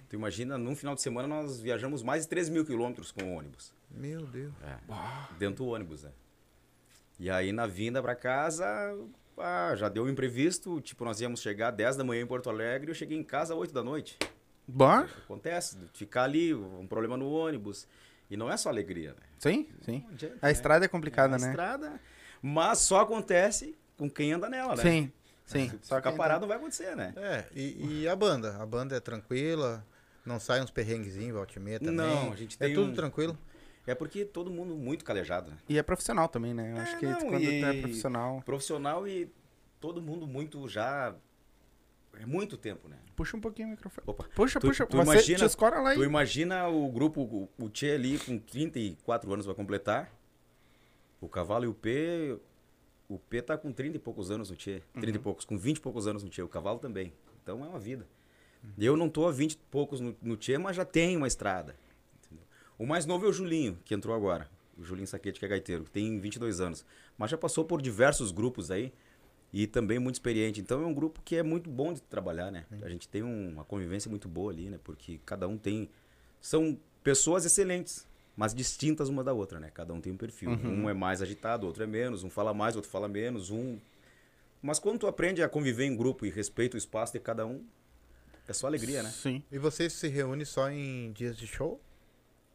Speaker 3: Tu imagina, num final de semana nós viajamos mais de 3 mil quilômetros com o ônibus.
Speaker 2: Meu Deus.
Speaker 3: É, dentro do ônibus, né? E aí na vinda pra casa, ah, já deu um imprevisto. Tipo, nós íamos chegar 10 da manhã em Porto Alegre eu cheguei em casa às 8 da noite.
Speaker 1: Bom,
Speaker 3: Acontece, ficar ali, um problema no ônibus. E não é só alegria, né?
Speaker 1: sim, sim.
Speaker 3: Adianta,
Speaker 1: A
Speaker 3: né?
Speaker 1: estrada é complicada,
Speaker 3: a
Speaker 1: né?
Speaker 3: estrada, mas só acontece com quem anda nela, né?
Speaker 1: Sim, sim.
Speaker 3: Se
Speaker 1: Só
Speaker 3: ficar
Speaker 1: quem
Speaker 3: parado não vai acontecer, né?
Speaker 2: É, e, e a banda? A banda é tranquila? Não sai uns perrenguezinhos, volta e meia também?
Speaker 3: Não, a gente
Speaker 2: É
Speaker 3: tem
Speaker 2: tudo
Speaker 3: um-
Speaker 2: tranquilo?
Speaker 3: É porque todo mundo muito calejado, né?
Speaker 1: E é profissional também, né? Eu acho
Speaker 3: É,
Speaker 1: que
Speaker 3: não,
Speaker 1: quando
Speaker 3: e-
Speaker 1: tu é profissional,
Speaker 3: Profissional e todo mundo muito já. É muito tempo, né?
Speaker 1: puxa um pouquinho o microfone.
Speaker 3: Opa.
Speaker 1: Puxa,
Speaker 3: Tu-
Speaker 1: puxa.
Speaker 3: tu
Speaker 1: Você
Speaker 3: imagina-
Speaker 1: escora lá
Speaker 3: Tu
Speaker 1: aí.
Speaker 3: imagina o grupo, o, o Tchê ali com 34 anos vai completar. O Cavalo e o P. O P tá com 30 e poucos anos no Tchê. 30
Speaker 1: Uhum.
Speaker 3: e poucos, com 20 e poucos anos no Tchê. O Cavalo também. Então é uma vida. Eu não tô há 20 e poucos no, no Tchê, mas já tem uma estrada. O mais novo é o Julinho, que entrou agora. O Julinho Saquete, que é gaiteiro, que tem 22 anos. Mas já passou por diversos grupos aí e também muito experiente. Então é um grupo que é muito bom de trabalhar, né? A gente tem um- uma convivência muito boa ali, né? Porque cada um tem. São pessoas excelentes, mas distintas uma da outra, né? Cada um tem um perfil. Um é mais agitado, outro é menos. Um fala mais, outro fala menos. Um. Mas quando tu aprende a conviver em grupo e respeita o espaço de cada um, é só alegria, né?
Speaker 1: Sim.
Speaker 2: E vocês se reúnem só em dias de show?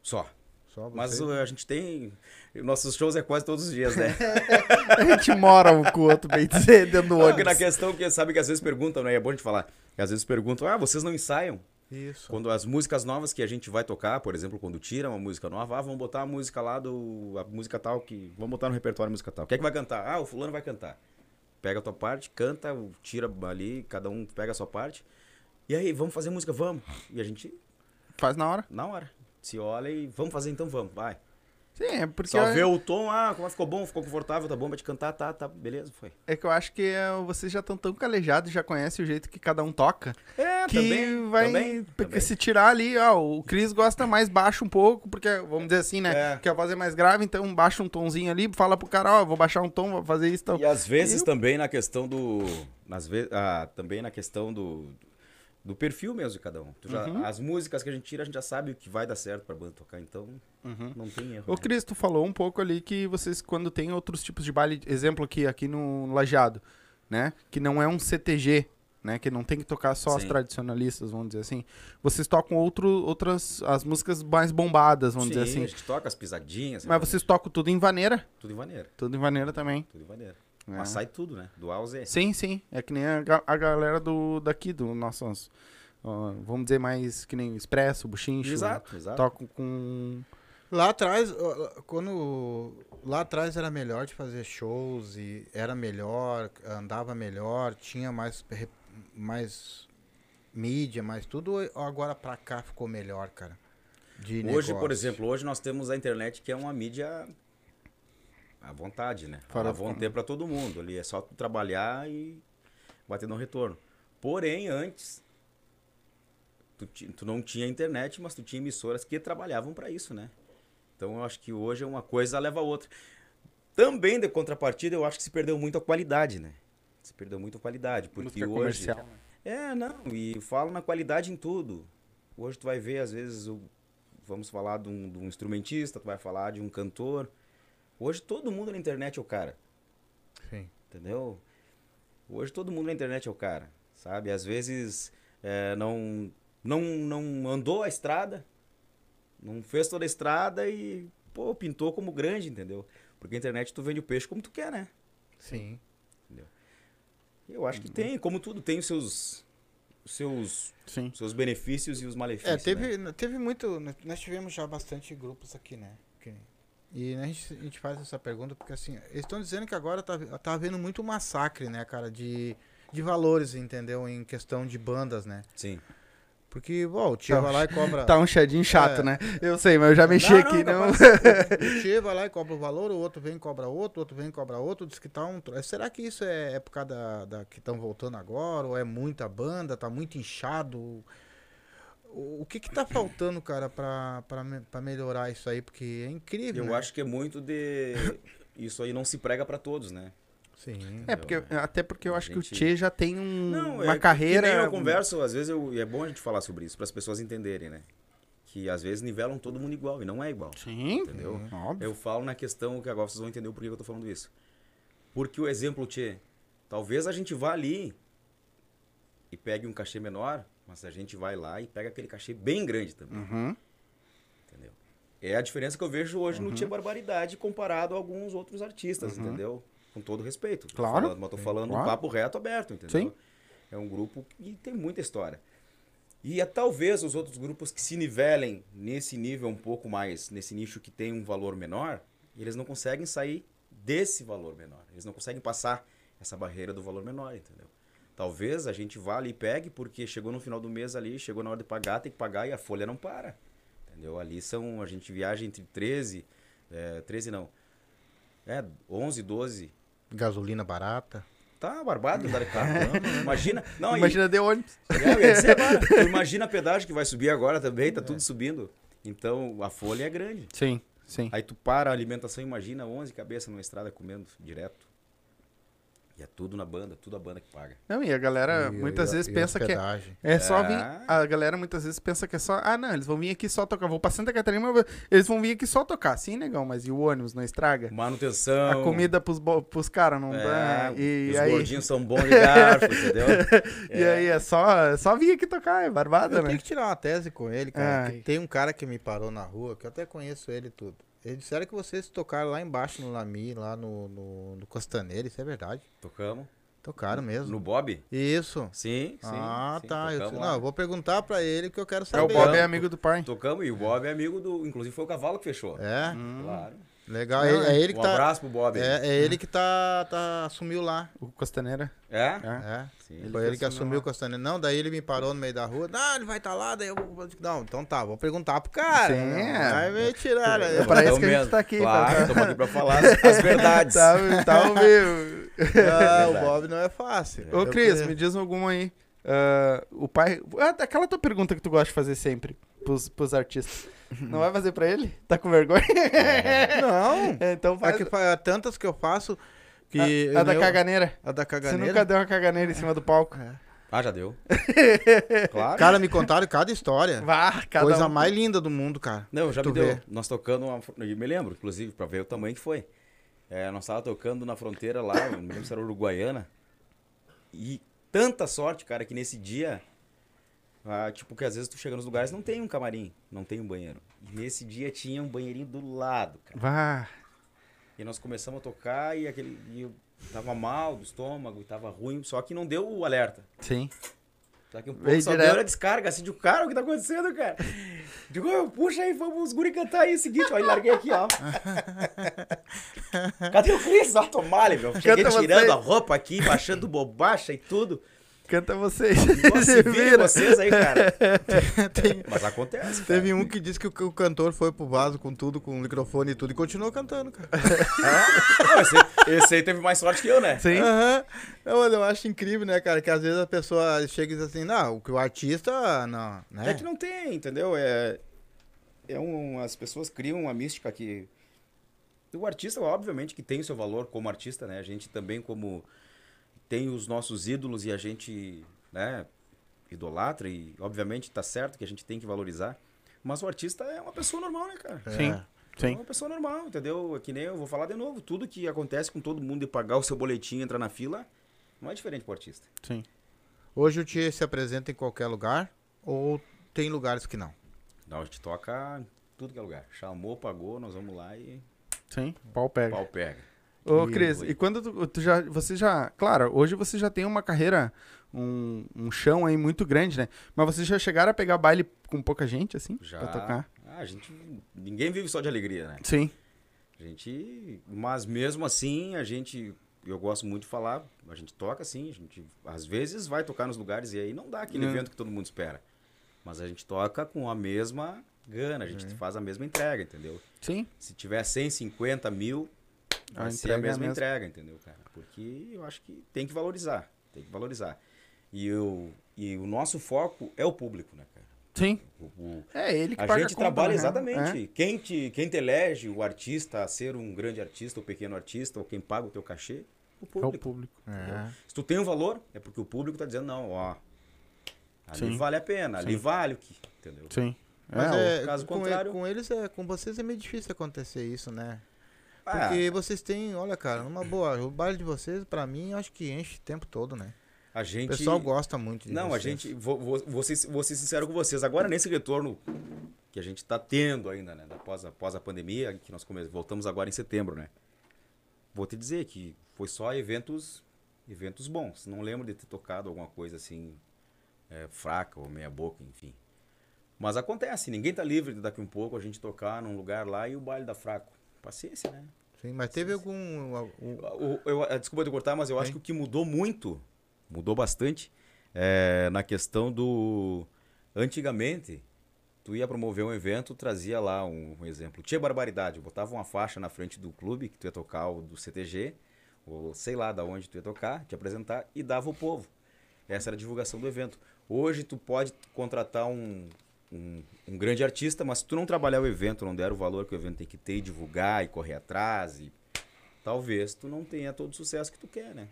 Speaker 3: Só.
Speaker 2: Só
Speaker 3: Mas
Speaker 2: vocês?
Speaker 3: uh, a gente tem. Nossos shows é quase todos os dias, né?
Speaker 1: A gente mora um com o outro, bem dizer, dentro do
Speaker 3: Não, porque na
Speaker 1: ônibus.
Speaker 3: questão que sabe que às vezes perguntam, né? É bom a gente falar. Que às vezes perguntam, ah, vocês não ensaiam?
Speaker 2: Isso.
Speaker 3: Quando as músicas novas que a gente vai tocar, por exemplo, quando tira uma música nova, ah, vamos botar a música lá do. A música tal que. Vamos botar no repertório a música tal. Quem é que vai cantar? Ah, o fulano vai cantar. Pega a tua parte, canta, tira ali, cada um pega a sua parte. E aí, vamos fazer música? Vamos. E a gente,
Speaker 1: Faz na hora.
Speaker 3: na hora, se olha e vamos fazer então, vamos, vai.
Speaker 1: Sim, é porque
Speaker 3: Só
Speaker 1: eu-
Speaker 3: vê o tom, ah, como ficou bom, ficou confortável, tá bom pra te cantar, tá, tá, beleza, foi.
Speaker 1: é que eu acho que é, vocês já estão tão calejados, já conhecem o jeito que cada um toca,
Speaker 3: É,
Speaker 1: que
Speaker 3: também,
Speaker 1: vai
Speaker 3: também,
Speaker 1: porque
Speaker 3: também.
Speaker 1: se tirar ali, ó, o Cris gosta mais baixo um pouco, porque vamos dizer assim, né,
Speaker 3: É.
Speaker 1: que a voz é mais grave, então baixa um tomzinho ali, fala pro cara, ó, vou baixar um tom, vou fazer isso, então.
Speaker 3: E às vezes
Speaker 1: Eu-
Speaker 3: também na questão do. Nas ve... ah, também na questão do. Do perfil mesmo de cada um. Já-
Speaker 1: Uhum.
Speaker 3: As músicas que a gente tira, a gente já sabe o que vai dar certo pra banda tocar, então
Speaker 1: Uhum.
Speaker 3: não tem erro. Né?
Speaker 1: Cris, tu falou um pouco ali que vocês, quando tem outros tipos de baile, exemplo aqui, aqui no Lajeado, né? Que não é um CTG, né? Que não tem que tocar só as
Speaker 3: Sim.
Speaker 1: tradicionalistas, vamos dizer assim. Vocês tocam outro, outras, as músicas mais bombadas, vamos dizer
Speaker 3: Sim,
Speaker 1: assim.
Speaker 3: a gente toca as pisadinhas.
Speaker 1: Mas vocês tocam tudo em vaneira,
Speaker 3: Tudo em vaneira.
Speaker 1: tudo em vaneira também.
Speaker 3: Tudo em vaneira.
Speaker 1: É.
Speaker 3: Mas sai tudo, né? Do A ao Z.
Speaker 1: Sim, sim. É que nem a, a galera do, daqui, do nossos. ó, vamos dizer mais que nem o Expresso, Buchincho.
Speaker 3: Exato, exato.
Speaker 1: Tocam com.
Speaker 2: Lá atrás, quando. Lá atrás era melhor de fazer shows e era melhor, andava melhor, tinha mais, mais mídia, mais tudo. Agora pra cá ficou melhor, cara. De
Speaker 3: Hoje, por
Speaker 2: negócio.
Speaker 3: exemplo, hoje nós temos a internet que é uma mídia à vontade, né? Vão
Speaker 1: comum.
Speaker 3: ter para todo mundo ali, é só tu trabalhar e bater no retorno. Porém, antes tu, tu não tinha internet, mas tu tinha emissoras que trabalhavam para isso, né? Então eu acho que hoje uma coisa leva a outra. Também de contrapartida, eu acho que se perdeu muito a qualidade, né? Se perdeu muito a qualidade, porque
Speaker 1: música
Speaker 3: hoje
Speaker 1: comercial.
Speaker 3: é, não, e falo na qualidade em tudo. Hoje tu vai ver, às vezes, o- vamos falar de um, de um instrumentista, tu vai falar de um cantor. Hoje todo mundo na internet é o cara,
Speaker 2: Sim.
Speaker 3: entendeu? Hoje todo mundo na internet é o cara, sabe? Às vezes é, não, não, não andou a estrada, não fez toda a estrada e, pô, pintou como grande, entendeu? Porque a internet tu vende o peixe como tu quer, né?
Speaker 2: Sim.
Speaker 3: Eu acho que tem, como tudo, tem os seus, seus,
Speaker 1: Sim.
Speaker 3: seus benefícios e os malefícios.
Speaker 2: É,
Speaker 3: né?
Speaker 2: teve, teve muito. Nós tivemos já bastante grupos aqui, né? E a gente, a gente faz essa pergunta porque assim, eles estão dizendo que agora tá, tá havendo muito massacre, né, cara, de, de valores, entendeu? Em questão de bandas, né?
Speaker 3: Sim.
Speaker 2: Porque, bom, o Tia
Speaker 1: Tá
Speaker 2: vai lá e cobra.
Speaker 1: Tá um chadinho chato,
Speaker 2: É.
Speaker 1: né? Eu sei, mas eu já mexi
Speaker 3: Não, não,
Speaker 1: aqui, não.
Speaker 2: O Tia vai lá e cobra o valor, o outro vem e cobra outro, o outro vem e cobra outro, diz que tá um. Será que isso é, é por causa da, da- que estão voltando agora? Ou é muita banda, tá muito inchado? O, que que tá faltando, cara, pra, pra, me- pra melhorar isso aí? Porque é incrível.
Speaker 3: Eu
Speaker 2: né?
Speaker 3: acho que é muito de. Isso aí não se prega pra todos, né?
Speaker 2: Sim.
Speaker 1: É, porque, até porque eu
Speaker 3: A
Speaker 1: acho que o
Speaker 3: gente-
Speaker 1: Tchê já tem um-
Speaker 3: Não,
Speaker 1: uma
Speaker 3: é
Speaker 1: carreira.
Speaker 3: Que nem eu converso, às vezes eu, e é bom a gente falar sobre isso, para as pessoas entenderem, né? Que às vezes nivelam todo mundo igual, e não é igual.
Speaker 1: Sim,
Speaker 3: Entendeu?
Speaker 1: óbvio.
Speaker 3: Eu falo na questão que agora vocês vão entender o porquê que eu tô falando isso. Porque o exemplo, Tchê, talvez a gente vá ali e pegue um cachê menor, mas a gente vai lá e pega aquele cachê bem grande também.
Speaker 1: Uhum.
Speaker 3: Entendeu? É a diferença que eu vejo hoje no Tia Barbaridade comparado a alguns outros artistas, entendeu? Com todo respeito.
Speaker 1: Claro.
Speaker 3: Falando, mas tô falando
Speaker 1: Claro.
Speaker 3: um papo reto aberto, entendeu?
Speaker 1: Sim.
Speaker 3: É um grupo que tem muita história. E é talvez os outros grupos que se nivelem nesse nível um pouco mais, nesse nicho que tem um valor menor, eles não conseguem sair desse valor menor. Eles não conseguem passar essa barreira do valor menor, entendeu? Talvez a gente vá ali e pegue, porque chegou no final do mês ali, chegou na hora de pagar, tem que pagar e a folha não para. Entendeu? Ali são, a gente viaja entre 13, é, 13 não, é 11, 12.
Speaker 2: Gasolina barata.
Speaker 3: Tá barbado andar de carro. Imagina, não, e-
Speaker 1: Imagina de ônibus.
Speaker 3: é, imagina a pedágio que vai subir agora também, tá tudo subindo. Então a folha é grande.
Speaker 1: Sim, sim.
Speaker 3: Aí tu para a alimentação, imagina 11 cabeças numa estrada comendo direto. E é tudo na banda, tudo a banda que paga.
Speaker 1: Não, e a galera
Speaker 2: E-
Speaker 1: muitas
Speaker 2: e-
Speaker 1: vezes
Speaker 2: e
Speaker 1: pensa que é, é só
Speaker 3: É.
Speaker 1: vir. A galera muitas vezes pensa que é só. Ah, não, eles vão vir aqui só tocar. Vou pra Santa Catarina, mas eles vão vir aqui só tocar. Sim, negão, mas e o ônibus não estraga?
Speaker 3: Manutenção.
Speaker 1: A comida pros, pros caras não
Speaker 3: é,
Speaker 1: dá. E,
Speaker 3: os
Speaker 1: aí,
Speaker 3: gordinhos são bons de garfo, entendeu?
Speaker 1: e aí é só, é só vir aqui tocar, é barbada,
Speaker 2: Eu
Speaker 1: né?
Speaker 2: tenho que tirar uma tese com ele, cara. Tem um cara que me parou na rua, que eu até conheço ele tudo. Eles disseram que vocês tocaram lá embaixo no Lami, lá no, no, no Costaneira, isso é verdade.
Speaker 3: Tocamos.
Speaker 2: Tocaram mesmo.
Speaker 3: No Bob?
Speaker 2: Isso.
Speaker 3: Sim, sim.
Speaker 2: ah,
Speaker 3: sim,
Speaker 2: tá. Eu, não, eu vou perguntar pra ele que eu quero
Speaker 1: É,
Speaker 2: saber.
Speaker 1: o Bob é amigo do pai.
Speaker 3: Tocamos e o Bob é amigo do. Inclusive foi o cavalo que fechou.
Speaker 2: É,
Speaker 3: Claro.
Speaker 2: Legal.
Speaker 1: Não,
Speaker 2: é, é ele que
Speaker 3: um
Speaker 2: tá.
Speaker 3: abraço pro Bob.
Speaker 2: É, é ele que tá, tá assumiu lá.
Speaker 1: O Costaneira.
Speaker 3: É?
Speaker 1: É.
Speaker 2: É.
Speaker 3: Sim.
Speaker 1: Ele
Speaker 2: Foi
Speaker 1: que
Speaker 2: ele que
Speaker 1: assumiu lá.
Speaker 2: o Costaneira. Não, daí ele me parou no meio da rua. Não, ele vai estar lá, daí eu vou. Não, então tá, vou perguntar pro cara.
Speaker 1: Sim,
Speaker 2: Não,
Speaker 1: é.
Speaker 2: Vai me tirar, né?
Speaker 1: É pra isso
Speaker 3: Então
Speaker 1: que a gente
Speaker 3: mesmo.
Speaker 1: tá aqui,
Speaker 3: Claro,
Speaker 1: pra-
Speaker 3: estamos aqui pra falar as, verdades.
Speaker 1: Tá, tá ao vivo.
Speaker 2: Ah, o. Bob não é fácil.
Speaker 1: Ô, Cris,
Speaker 2: queria-
Speaker 1: me diz alguma aí. Ah, o pai. Ah, aquela tua pergunta que tu gosta de fazer sempre pros, pros artistas. Não vai fazer pra ele? Tá com vergonha?
Speaker 2: Não.
Speaker 1: É, então
Speaker 2: É
Speaker 1: faz.
Speaker 2: que fa- tantas que eu faço que.
Speaker 1: a, a da
Speaker 2: eu-
Speaker 1: caganeira.
Speaker 2: A da
Speaker 1: Você
Speaker 2: caganeira.
Speaker 1: nunca deu uma caganeira em cima do palco?
Speaker 2: É.
Speaker 3: Ah, já deu. Claro.
Speaker 2: Cara, me contaram cada história.
Speaker 1: Vá, cada
Speaker 2: Coisa
Speaker 1: um.
Speaker 2: mais linda do mundo, cara.
Speaker 3: Não, já
Speaker 2: Tu
Speaker 3: me deu.
Speaker 2: vê.
Speaker 3: Nós tocando, uma, eu me lembro, inclusive, pra ver o tamanho que foi. É, nós tava tocando na fronteira lá, eu me lembro se era Uruguaiana. E tanta sorte, cara, que nesse dia, ah, tipo, que às vezes tu chega nos lugares não tem um camarim, não tem um banheiro. E nesse dia tinha um banheirinho do lado, cara.
Speaker 1: Vá.
Speaker 3: E nós começamos a tocar e aquele. E eu tava mal do estômago, tava ruim, só que não deu o alerta.
Speaker 1: Sim.
Speaker 3: Daqui um pouco
Speaker 1: Veio
Speaker 3: só
Speaker 1: direto.
Speaker 3: deu a descarga, assim, de cara, o que tá acontecendo, cara? Digo, "Ô, puxa aí, vamos os guri cantar aí, seguinte, ó, aí larguei aqui, ó. Cadê o Cris? Ó, tomale, meu. Cheguei
Speaker 1: Canta
Speaker 3: tirando
Speaker 1: você.
Speaker 3: a roupa aqui, baixando bobacha e tudo.
Speaker 1: Canta vocês.
Speaker 3: Nossa, vira vocês aí, cara.
Speaker 2: Tem-
Speaker 3: Mas acontece, cara.
Speaker 2: Teve um que disse que o, o cantor foi pro vaso com tudo, com o microfone e tudo, e continuou cantando, cara.
Speaker 3: Não, esse, esse aí teve mais sorte que eu, né?
Speaker 1: Sim.
Speaker 2: Aham. Eu, eu acho incrível, né, cara? Que às vezes a pessoa chega e diz assim, não, o que o artista, não, né?
Speaker 3: É que não tem, entendeu? É, é um, as pessoas criam uma mística que o artista, obviamente, que tem o seu valor como artista, né? A gente também como tem os nossos ídolos e a gente, né, idolatra e obviamente tá certo que a gente tem que valorizar. Mas o artista é uma pessoa normal, né, cara?
Speaker 2: É.
Speaker 1: Sim.
Speaker 3: É
Speaker 1: Sim.
Speaker 3: uma pessoa normal, entendeu? É que nem eu vou falar de novo, tudo que acontece com todo mundo de pagar o seu boletim, entrar na fila, não é diferente pro artista.
Speaker 1: Sim.
Speaker 2: Hoje o Tia se apresenta em qualquer lugar ou tem lugares que não?
Speaker 3: Não, a gente toca em tudo que é lugar. Chamou, pagou, nós vamos lá e
Speaker 1: Sim. Pau pega.
Speaker 3: pau pega.
Speaker 1: Ô, Cris, e quando tu, tu já. Você já. Claro, hoje você já tem uma carreira, um, um chão aí muito grande, né? Mas vocês já chegaram a pegar baile com pouca gente, assim?
Speaker 3: Já.
Speaker 1: Pra tocar?
Speaker 3: Ah, a gente. Ninguém vive só de alegria, né?
Speaker 1: Sim.
Speaker 3: A gente. Mas mesmo assim, a gente. Eu gosto muito de falar, a gente toca sim, a gente às vezes vai tocar nos lugares e aí não dá aquele
Speaker 1: Hum.
Speaker 3: evento que todo mundo espera. Mas a gente toca com a mesma gana, a gente
Speaker 1: Uhum.
Speaker 3: faz a mesma entrega, entendeu?
Speaker 1: Sim.
Speaker 3: Se tiver 150 mil,
Speaker 1: A
Speaker 3: vai ser
Speaker 1: é
Speaker 3: a
Speaker 1: a
Speaker 3: mesma
Speaker 1: mesma.
Speaker 3: entrega, entendeu, cara? Porque eu acho que tem que valorizar, tem que valorizar. E, eu, e o nosso foco é o público, né, cara?
Speaker 1: Sim.
Speaker 3: O- o,
Speaker 1: É ele que
Speaker 3: a
Speaker 1: paga
Speaker 3: gente
Speaker 1: conta,
Speaker 3: trabalha
Speaker 1: né?
Speaker 3: exatamente. Quem, te, quem te elege o artista a ser um grande artista, ou pequeno artista, ou quem paga o teu cachê, o
Speaker 1: É, é o
Speaker 3: público.
Speaker 1: público.
Speaker 2: É.
Speaker 3: Se tu tem um valor, é porque o público tá dizendo, não, ó. Ali
Speaker 1: Sim.
Speaker 3: vale a pena, ali
Speaker 1: Sim.
Speaker 3: vale o que. Entendeu?
Speaker 1: Sim.
Speaker 2: Mas
Speaker 1: é,
Speaker 2: é,
Speaker 3: caso
Speaker 2: com,
Speaker 3: contrário-
Speaker 2: com eles, é, com vocês é meio difícil acontecer isso, né?
Speaker 3: Ah,
Speaker 2: Porque vocês têm, olha, cara, numa boa, o baile de vocês, pra mim, acho que enche o tempo todo, né?
Speaker 3: a
Speaker 2: O
Speaker 3: gente.
Speaker 2: pessoal gosta muito de
Speaker 3: Não, a
Speaker 2: vocês.
Speaker 3: gente. Vou, vou, vou, ser, vou ser sincero com vocês. Agora, nesse retorno que a gente tá tendo ainda, né? Após, após a pandemia, que nós come- voltamos agora em setembro, né? Vou te dizer que foi só eventos eventos bons. Não lembro de ter tocado alguma coisa assim é, fraca ou meia boca, enfim. Mas acontece, ninguém tá livre de daqui um pouco a gente tocar num lugar lá e o baile dá fraco. Paciência, né?
Speaker 2: Sim, mas teve algum... algum-
Speaker 3: O- eu- eh, desculpa te cortar, mas eu acho
Speaker 2: Sim.
Speaker 3: que o que mudou muito, mudou bastante, é na questão do. Antigamente, tu ia promover um evento, trazia lá um, um exemplo. Tinha barbaridade, botava uma faixa na frente do clube que tu ia tocar, ou do CTG, ou sei lá da onde tu ia tocar, te apresentar, e dava o povo. Essa era a divulgação do evento. Hoje tu pode contratar um, um, um grande artista, mas se tu não trabalhar o evento, não der o valor que o evento tem que ter, e divulgar e correr atrás, e talvez tu não tenha todo o sucesso que tu quer, né?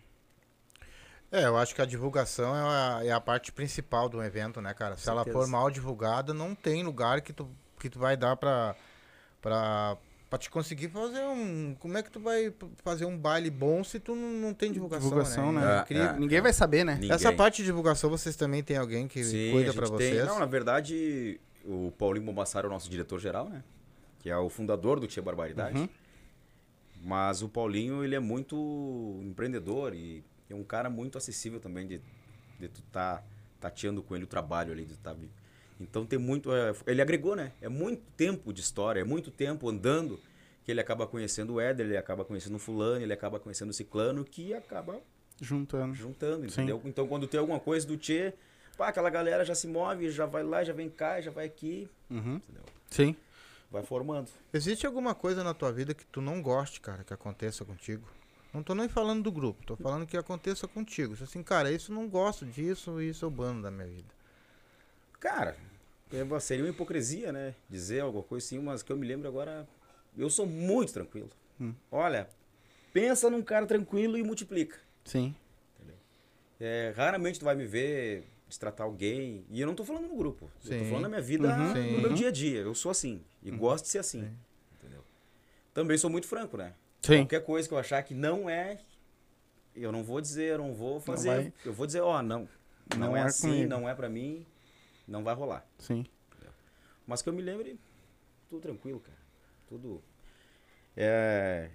Speaker 2: É, eu acho que a divulgação é a, é a parte principal do evento, né, cara? Se ela for mal divulgada, não tem lugar que tu, que tu vai dar pra, pra, pra te conseguir fazer um... Como é que tu vai fazer um baile bom se tu não, não tem divulgação,
Speaker 1: Divulgação,
Speaker 2: né?
Speaker 1: né?
Speaker 2: É incrível.
Speaker 3: É.
Speaker 1: Ninguém vai saber, né?
Speaker 3: Ninguém.
Speaker 2: Essa parte de divulgação, vocês também têm alguém que
Speaker 3: Sim,
Speaker 2: cuida pra
Speaker 3: tem-
Speaker 2: vocês?
Speaker 3: Não, na verdade, o Paulinho Bombassaro é o nosso diretor-geral, né? Que é o fundador do Tia Barbaridade.
Speaker 1: Uhum.
Speaker 3: Mas o Paulinho, ele é muito empreendedor e é um cara muito acessível também de, de tu tá tateando com ele o trabalho ali. De tá, vi- então tem muito... é, ele agregou, né? É muito tempo de história, é muito tempo andando que ele acaba conhecendo o Éder, ele acaba conhecendo o fulano, ele acaba conhecendo o ciclano, que acaba
Speaker 1: Juntando.
Speaker 3: juntando,
Speaker 1: Sim.
Speaker 3: entendeu? Então quando tem alguma coisa do Tchê, pá, aquela galera já se move, já vai lá, já vem cá, já vai aqui,
Speaker 1: Uhum.
Speaker 3: entendeu?
Speaker 1: Sim.
Speaker 3: Vai formando.
Speaker 2: Existe alguma coisa na tua vida que tu não goste, cara, que aconteça contigo? Não tô nem falando do grupo, tô falando que aconteça contigo. Assim, cara, isso eu não gosto disso, isso eu bando da minha vida.
Speaker 3: Cara, é, seria uma hipocrisia, né? Dizer alguma coisa assim, mas que eu me lembro agora, eu sou muito tranquilo.
Speaker 1: Hum.
Speaker 3: Olha, pensa num cara tranquilo e multiplica.
Speaker 1: Sim.
Speaker 3: É, raramente tu vai me ver destratar alguém, e eu não tô falando no grupo, eu
Speaker 2: Sim.
Speaker 3: tô falando na minha vida,
Speaker 1: Uhum.
Speaker 3: no meu dia a dia, eu sou assim, e gosto de ser assim,
Speaker 2: Sim.
Speaker 3: entendeu? Também sou muito franco, né?
Speaker 1: Sim.
Speaker 3: Qualquer coisa que eu achar que não é, eu não vou dizer, eu não vou fazer.
Speaker 1: vai.
Speaker 3: eu vou dizer, ó, não. Não,
Speaker 1: Não
Speaker 3: é,
Speaker 1: é
Speaker 3: assim,
Speaker 1: comigo.
Speaker 3: não é pra mim, não vai rolar.
Speaker 1: Sim.
Speaker 3: Mas que eu me lembre, tudo tranquilo, cara. Tudo. É,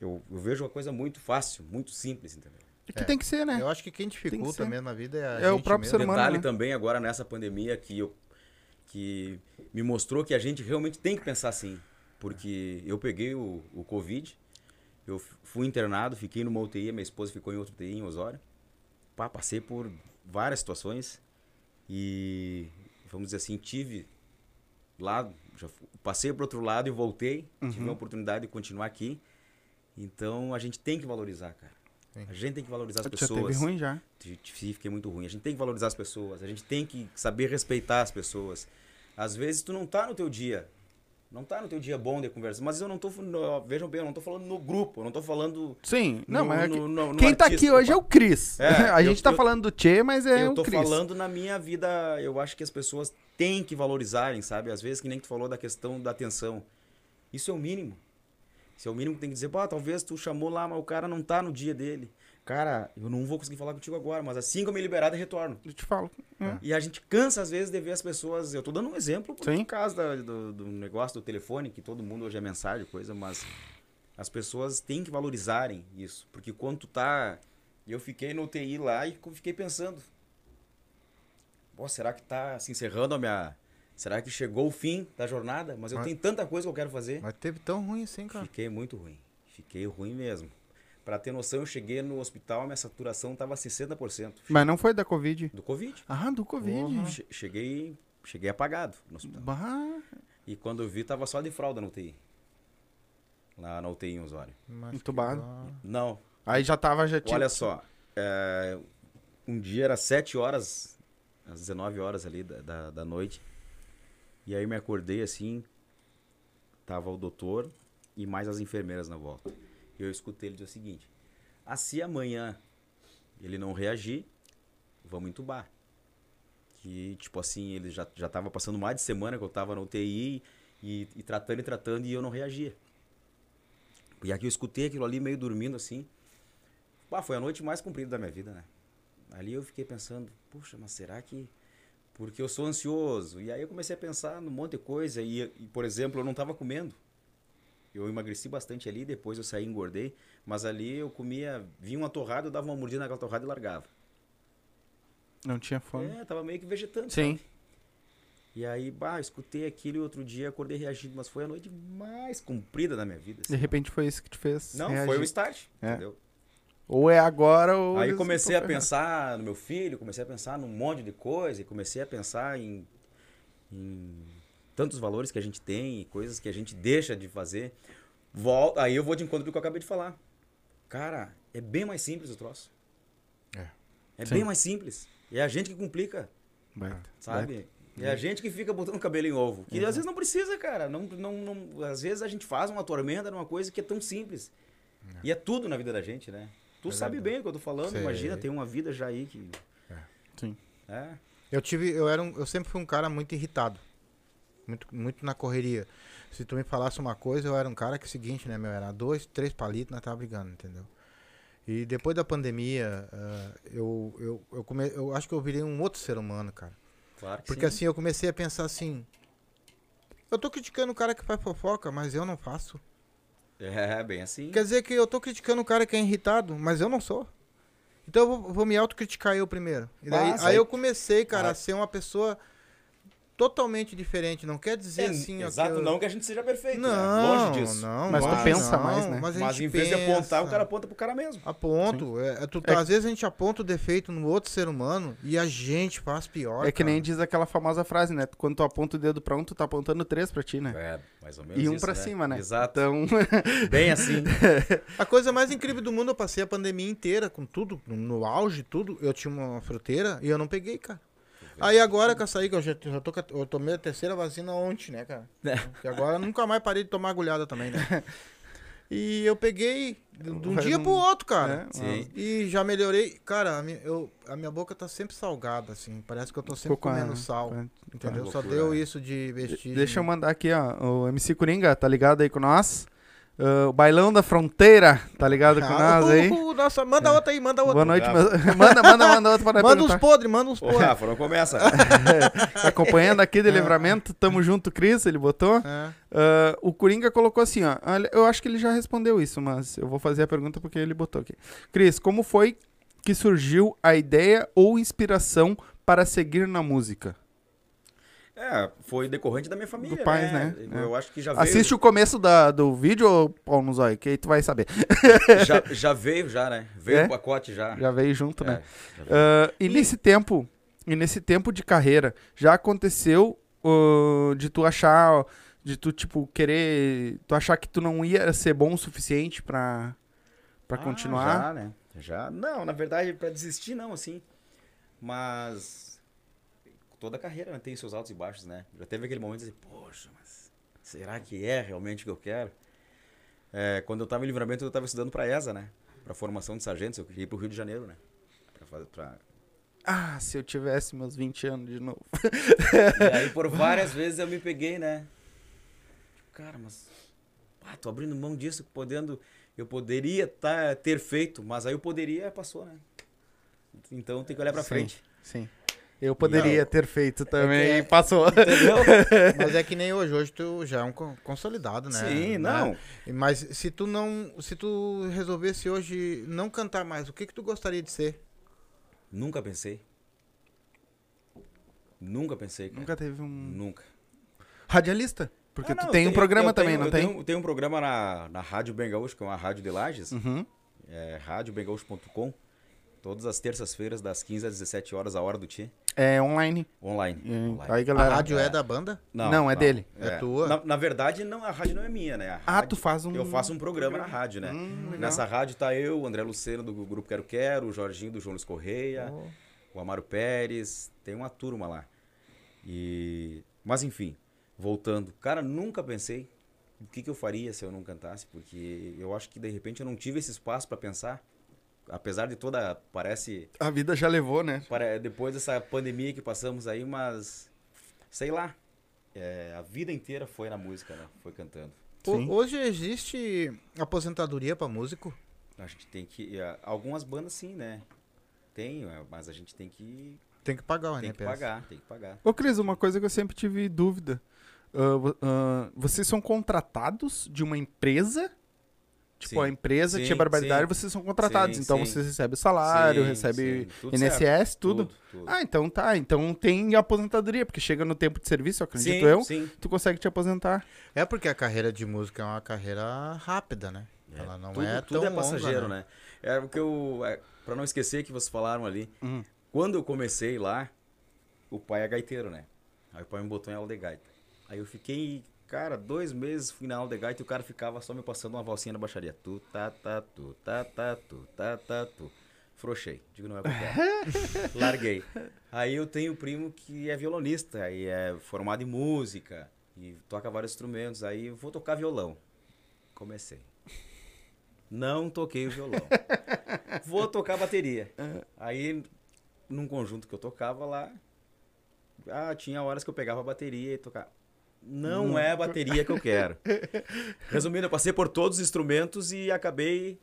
Speaker 3: eu, eu vejo uma coisa muito fácil, muito simples, entendeu?
Speaker 1: É que tem que ser, né?
Speaker 2: Eu acho que quem dificulta
Speaker 1: ser.
Speaker 2: mesmo a vida é a
Speaker 1: É o
Speaker 2: gente
Speaker 1: próprio
Speaker 2: mesmo.
Speaker 1: ser humano.
Speaker 3: Detalhe
Speaker 1: né?
Speaker 3: também agora nessa pandemia que eu que me mostrou que a gente realmente tem que pensar assim, porque eu peguei o, o Covid, eu fui internado, fiquei numa UTI, minha esposa ficou em outra UTI em Osório. Pá, passei por várias situações e vamos dizer assim, tive lá, já passei para outro lado e voltei, tive a oportunidade de continuar aqui. Então a gente tem que valorizar, cara.
Speaker 2: Sim.
Speaker 3: A gente tem que valorizar as
Speaker 1: Já
Speaker 3: pessoas.
Speaker 1: teve ruim já.
Speaker 3: Fiquei muito ruim. A gente tem que valorizar as pessoas. A gente tem que saber respeitar as pessoas. Às vezes tu não tá no teu dia. Não tá no teu dia bom de conversa. Mas eu não tô. no- Vejam bem, eu não tô falando no grupo. Eu não tô falando.
Speaker 1: Sim, não,
Speaker 3: no-
Speaker 1: mas é que-
Speaker 3: no- no
Speaker 1: quem tá
Speaker 3: artista,
Speaker 1: aqui hoje é o Cris.
Speaker 3: É,
Speaker 1: a
Speaker 3: eu-
Speaker 1: gente tá
Speaker 3: eu-
Speaker 1: falando do Tchê, mas é
Speaker 3: eu
Speaker 1: o
Speaker 3: tô
Speaker 1: Cris.
Speaker 3: falando na minha vida. Eu acho que as pessoas têm que valorizarem, sabe? Às vezes, que nem tu falou da questão da atenção. Isso é o mínimo. Isso é o mínimo que tem que dizer. Pô, talvez tu chamou lá, mas o cara não tá no dia dele. Cara, eu não vou conseguir falar contigo agora, mas assim que eu me liberar, eu retorno.
Speaker 1: Eu te falo. É.
Speaker 3: E a gente cansa, às vezes, de ver as pessoas. Eu tô dando um exemplo por causa da- do, do negócio do telefone, que todo mundo hoje é mensagem, coisa, mas as pessoas têm que valorizarem isso. Porque quando tu tá. Eu fiquei no UTI lá e fiquei pensando. Pô, será que tá se encerrando a minha. Será que chegou o fim da jornada? Mas eu
Speaker 2: Mas-
Speaker 3: tenho tanta coisa que eu quero fazer.
Speaker 2: Mas teve tão ruim assim, cara.
Speaker 3: Fiquei muito ruim. Fiquei ruim mesmo. Pra ter noção, eu cheguei no hospital, minha saturação tava 60%
Speaker 1: Mas não foi da Covid.
Speaker 3: do Covid.
Speaker 1: Ah, do Covid.
Speaker 3: Che- Cheguei, cheguei apagado no hospital.
Speaker 1: Bah,
Speaker 3: E quando eu vi, tava só de fralda na UTI. Lá na UTI em Osório.
Speaker 2: Mas
Speaker 1: Entubado.
Speaker 3: Não,
Speaker 1: Aí já tava, já tinha.
Speaker 3: olha só. é, um dia era 7 horas, às 19 horas ali da, da, da noite. E aí me acordei assim, tava o doutor e mais as enfermeiras na volta. Eu escutei ele dizer o seguinte, ah, se amanhã ele não reagir, vamos entubar. Que, tipo assim, ele já, já tava passando mais de semana que eu tava na UTI e, e tratando e tratando e eu não reagia. E aqui eu escutei aquilo ali meio dormindo assim. Bah, foi a noite mais comprida da minha vida, né? Ali eu fiquei pensando, puxa, mas será que. Porque eu sou ansioso. E aí eu comecei a pensar num monte de coisa. E, e, por exemplo, eu não tava comendo. Eu emagreci bastante ali, depois eu saí e engordei. Mas ali eu comia, vinha uma torrada, eu dava uma mordida naquela torrada e largava.
Speaker 1: Não tinha fome.
Speaker 3: É, tava meio que vegetando.
Speaker 1: Sim.
Speaker 3: sabe? E aí, bah, escutei aquilo e outro dia acordei reagindo, mas foi a noite mais comprida da minha vida.
Speaker 1: De
Speaker 3: assim.
Speaker 1: repente foi isso que te fez.
Speaker 3: Não,
Speaker 1: reagir.
Speaker 3: foi o start,
Speaker 1: É.
Speaker 3: entendeu?
Speaker 1: Ou é agora ou.
Speaker 3: Aí comecei a pensar no meu filho, comecei a pensar num monte de coisa, e comecei a pensar em, em tantos valores que a gente tem, e coisas que a gente deixa de fazer. Volta, aí eu vou de encontro do que eu acabei de falar. Cara, é bem mais simples o troço.
Speaker 2: É.
Speaker 3: É
Speaker 1: Sim.
Speaker 3: bem mais simples. É a gente que complica,
Speaker 1: Baita,
Speaker 3: sabe? É a gente que fica botando cabelo em ovo. Que às vezes não precisa, cara. Não, não, não, às vezes a gente faz uma tormenta numa coisa que é tão simples. E é tudo na vida da gente, né? Tu
Speaker 2: É
Speaker 3: sabe bem o que eu tô falando.
Speaker 2: Sei.
Speaker 3: Imagina, tem uma vida já aí que.
Speaker 1: Sim.
Speaker 3: É.
Speaker 2: Eu tive, eu era um, eu sempre fui um cara muito irritado. Muito, muito na correria. Se tu me falasse uma coisa, eu era um cara que é o seguinte, né, meu? Era dois, três palitos, nós tava brigando, entendeu? E depois da pandemia, ah, eu, eu, eu, come, eu acho que eu virei um outro ser humano, cara.
Speaker 3: Claro que
Speaker 2: Porque
Speaker 3: sim.
Speaker 2: assim, eu comecei a pensar assim. Eu tô criticando o cara que faz fofoca, mas eu não faço.
Speaker 3: É, bem assim.
Speaker 2: Quer dizer que eu tô criticando o cara que é irritado, mas eu não sou. Então eu vou, vou me autocriticar eu primeiro. E daí, aí- eu comecei, cara,
Speaker 3: Ah.
Speaker 2: a ser uma pessoa totalmente diferente. Não quer dizer
Speaker 3: É,
Speaker 2: assim,
Speaker 3: exato,
Speaker 2: eu-
Speaker 3: não que a gente seja perfeito. né?
Speaker 2: Não,
Speaker 3: Longe disso.
Speaker 2: não.
Speaker 1: Mas tu
Speaker 2: mas
Speaker 1: pensa
Speaker 2: não,
Speaker 1: mais, né?
Speaker 2: Mas, a
Speaker 3: Mas
Speaker 2: gente
Speaker 3: em vez de
Speaker 2: pensa.
Speaker 3: apontar, o cara aponta pro cara mesmo.
Speaker 2: Aponto. É, é, tu,
Speaker 1: É
Speaker 2: Às vezes a gente aponta o defeito no outro ser humano e a gente faz pior.
Speaker 1: É que nem
Speaker 2: cara.
Speaker 1: diz aquela famosa frase, né? Quando tu aponta o dedo pra um, tu tá apontando três pra ti, né?
Speaker 3: É, mais ou menos
Speaker 1: E um
Speaker 3: isso,
Speaker 1: pra cima, né?
Speaker 3: Exato.
Speaker 1: Então,
Speaker 3: Bem assim.
Speaker 2: A coisa mais incrível do mundo, eu passei a pandemia inteira com tudo, no- no auge, tudo. Eu tinha uma fruteira e eu não peguei, cara. Aí agora que eu saí, que eu já, já tô, eu tomei a terceira vacina ontem, né, cara? E agora eu nunca mais parei de tomar agulhada também, né? E eu peguei de de um dia
Speaker 1: um-
Speaker 2: pro outro, cara.
Speaker 1: É.
Speaker 2: E já melhorei. Cara, a minha, eu, a minha boca tá sempre salgada, assim. Parece que eu tô sempre
Speaker 1: ficou com a-
Speaker 2: comendo sal.
Speaker 1: a-
Speaker 2: Entendeu? Só deu
Speaker 3: né?
Speaker 2: isso de vestir.
Speaker 1: Deixa eu mandar aqui, ó. O MC Coringa, tá ligado aí com nós? Ah, o Bailão da Fronteira, tá ligado com nós aí?
Speaker 2: uh, Nossa, manda outra aí, manda outra.
Speaker 1: Boa noite, meus- manda, manda, manda outra para
Speaker 2: Manda uns podres, manda uns podres.
Speaker 3: Rafa, não começa.
Speaker 1: Tá acompanhando aqui de livramento, tamo junto, Cris, ele botou.
Speaker 2: É.
Speaker 1: Ah, o Coringa colocou assim, ó. Eu acho que ele já respondeu isso, mas eu vou fazer a pergunta porque ele botou aqui. Cris, como foi que surgiu a ideia ou inspiração para seguir na música?
Speaker 3: É, foi decorrente da minha família.
Speaker 1: Do pais, né?
Speaker 3: Eu acho que já veio.
Speaker 1: Assiste o começo da, do vídeo, Paulo Nuzói, que aí tu vai saber.
Speaker 3: já, já veio, já, né? Veio
Speaker 1: É?
Speaker 3: o pacote já.
Speaker 1: Já veio junto,
Speaker 3: É,
Speaker 1: né?
Speaker 3: veio.
Speaker 1: Ah, e nesse tempo, e nesse tempo de carreira, já aconteceu ah, de tu achar, de tu, tipo, querer, tu achar que tu não ia ser bom o suficiente pra, pra
Speaker 3: Ah,
Speaker 1: continuar?
Speaker 3: Já, né? Já. Não, na verdade, pra desistir, não, assim. Mas. Toda a carreira né, tem seus altos e baixos, né? Já teve aquele momento de dizer, poxa, mas será que é realmente o que eu quero? É, quando eu tava em livramento, eu tava estudando pra ESA, né? Pra formação de sargentos, eu queria ir pro Rio de Janeiro, né? Pra fazer, pra...
Speaker 1: Ah, se eu tivesse meus 20 anos de novo.
Speaker 3: E aí, por várias vezes, eu me peguei, né? Cara, mas. Ah, tô abrindo mão disso, podendo. Eu poderia tá, ter feito, mas aí o poderia passou, né? Então tem que olhar
Speaker 1: Sim.
Speaker 3: frente.
Speaker 1: Sim. Eu poderia
Speaker 3: Não.
Speaker 1: ter feito também
Speaker 2: é-
Speaker 1: e passou.
Speaker 3: Entendeu?
Speaker 2: Mas é que nem hoje, hoje tu já é um co- consolidado, né?
Speaker 3: Sim,
Speaker 2: Né?
Speaker 3: não.
Speaker 2: E- Mas se tu não, se tu resolvesse hoje não cantar mais, o que que tu gostaria de ser?
Speaker 3: Nunca pensei. Nunca pensei, cara.
Speaker 1: Nunca teve um
Speaker 3: Nunca.
Speaker 1: radialista. Porque
Speaker 3: Ah,
Speaker 1: tu
Speaker 3: não,
Speaker 1: tem
Speaker 3: eu
Speaker 1: um
Speaker 3: tenho-
Speaker 1: programa
Speaker 3: eu
Speaker 1: também,
Speaker 3: tenho-
Speaker 1: não
Speaker 3: eu
Speaker 1: tem?
Speaker 3: Tenho, tem um programa na, na Rádio Bem Gaúcho, que é uma rádio de Lages,
Speaker 1: Uhum.
Speaker 3: é radiobengaúcho.com. Todas as terças-feiras, das 15 às 17 horas, a hora do Tchê,
Speaker 1: É online.
Speaker 3: online.
Speaker 1: E-
Speaker 3: online.
Speaker 1: Aí,
Speaker 2: A
Speaker 1: galera.
Speaker 2: rádio é.
Speaker 3: é.
Speaker 2: da banda?
Speaker 1: Não, é dele.
Speaker 2: É tua?
Speaker 3: Na, na verdade, não, a rádio não é minha, né? A
Speaker 1: Ah,
Speaker 3: rádio-
Speaker 1: tu faz um.
Speaker 3: Eu faço um programa na rádio, né?
Speaker 1: Hum, legal.
Speaker 3: Nessa rádio tá eu, o André Luceno do grupo Quero Quero, o Jorginho do João Luiz Correia, o Amaro Pérez, tem uma turma lá. E mas enfim, voltando, cara, nunca pensei o que, que eu faria se eu não cantasse, porque eu acho que de repente eu não tive esse espaço para pensar, apesar de toda parece
Speaker 1: A vida já levou, né?
Speaker 3: pare- depois dessa pandemia que passamos aí, mas sei lá, é, a vida inteira foi na música, né? Foi cantando.
Speaker 1: Sim.
Speaker 2: Hoje existe aposentadoria pra músico?
Speaker 3: A gente tem que. eh, Algumas bandas sim, né? Tem, eh, mas a gente tem que,
Speaker 2: Tem que pagar o
Speaker 3: tem que
Speaker 2: NPS.
Speaker 3: pagar, tem que pagar.
Speaker 1: Ô, Cris, uma coisa que eu sempre tive dúvida. Vo- ah, vocês são contratados de uma empresa? Tipo,
Speaker 3: Sim.
Speaker 1: a empresa
Speaker 3: Sim,
Speaker 1: tinha barbaridade,
Speaker 3: sim.
Speaker 1: vocês são contratados.
Speaker 3: Sim,
Speaker 1: então
Speaker 3: sim.
Speaker 1: vocês recebem salário, recebem
Speaker 3: sim, tudo
Speaker 1: INSS, tudo.
Speaker 3: tudo.
Speaker 1: Ah, então tá. Então tem aposentadoria, porque chega no tempo de serviço, acredito
Speaker 3: sim,
Speaker 1: eu,
Speaker 3: sim.
Speaker 1: tu consegue te aposentar.
Speaker 2: É porque a carreira de música é uma carreira rápida, né?
Speaker 3: É,
Speaker 2: Ela não
Speaker 3: tudo,
Speaker 2: é
Speaker 3: tudo
Speaker 2: tão
Speaker 3: é passageiro,
Speaker 2: longa,
Speaker 3: né? É o que eu. É, pra não esquecer que vocês falaram ali.
Speaker 1: Uhum.
Speaker 3: Quando eu comecei lá, o pai é gaiteiro, né? Aí o pai me botou em aula de gaita. Aí eu fiquei, cara, dois meses fui na aula de gaita e o cara ficava só me passando uma valsinha na baixaria. Tu, tá, tá, tu, tá, tá, tu, tá, tá, tu. Frouxei. Digo, não é pra quero. Larguei. Aí eu tenho um primo que é violonista e é formado em música e toca vários instrumentos. Aí eu vou tocar violão. Comecei. Não toquei o violão. Vou tocar bateria. Aí, num conjunto que eu tocava lá, ah, tinha horas que eu pegava a bateria e tocava. Não é a bateria que eu quero. Resumindo, eu passei por todos os instrumentos e acabei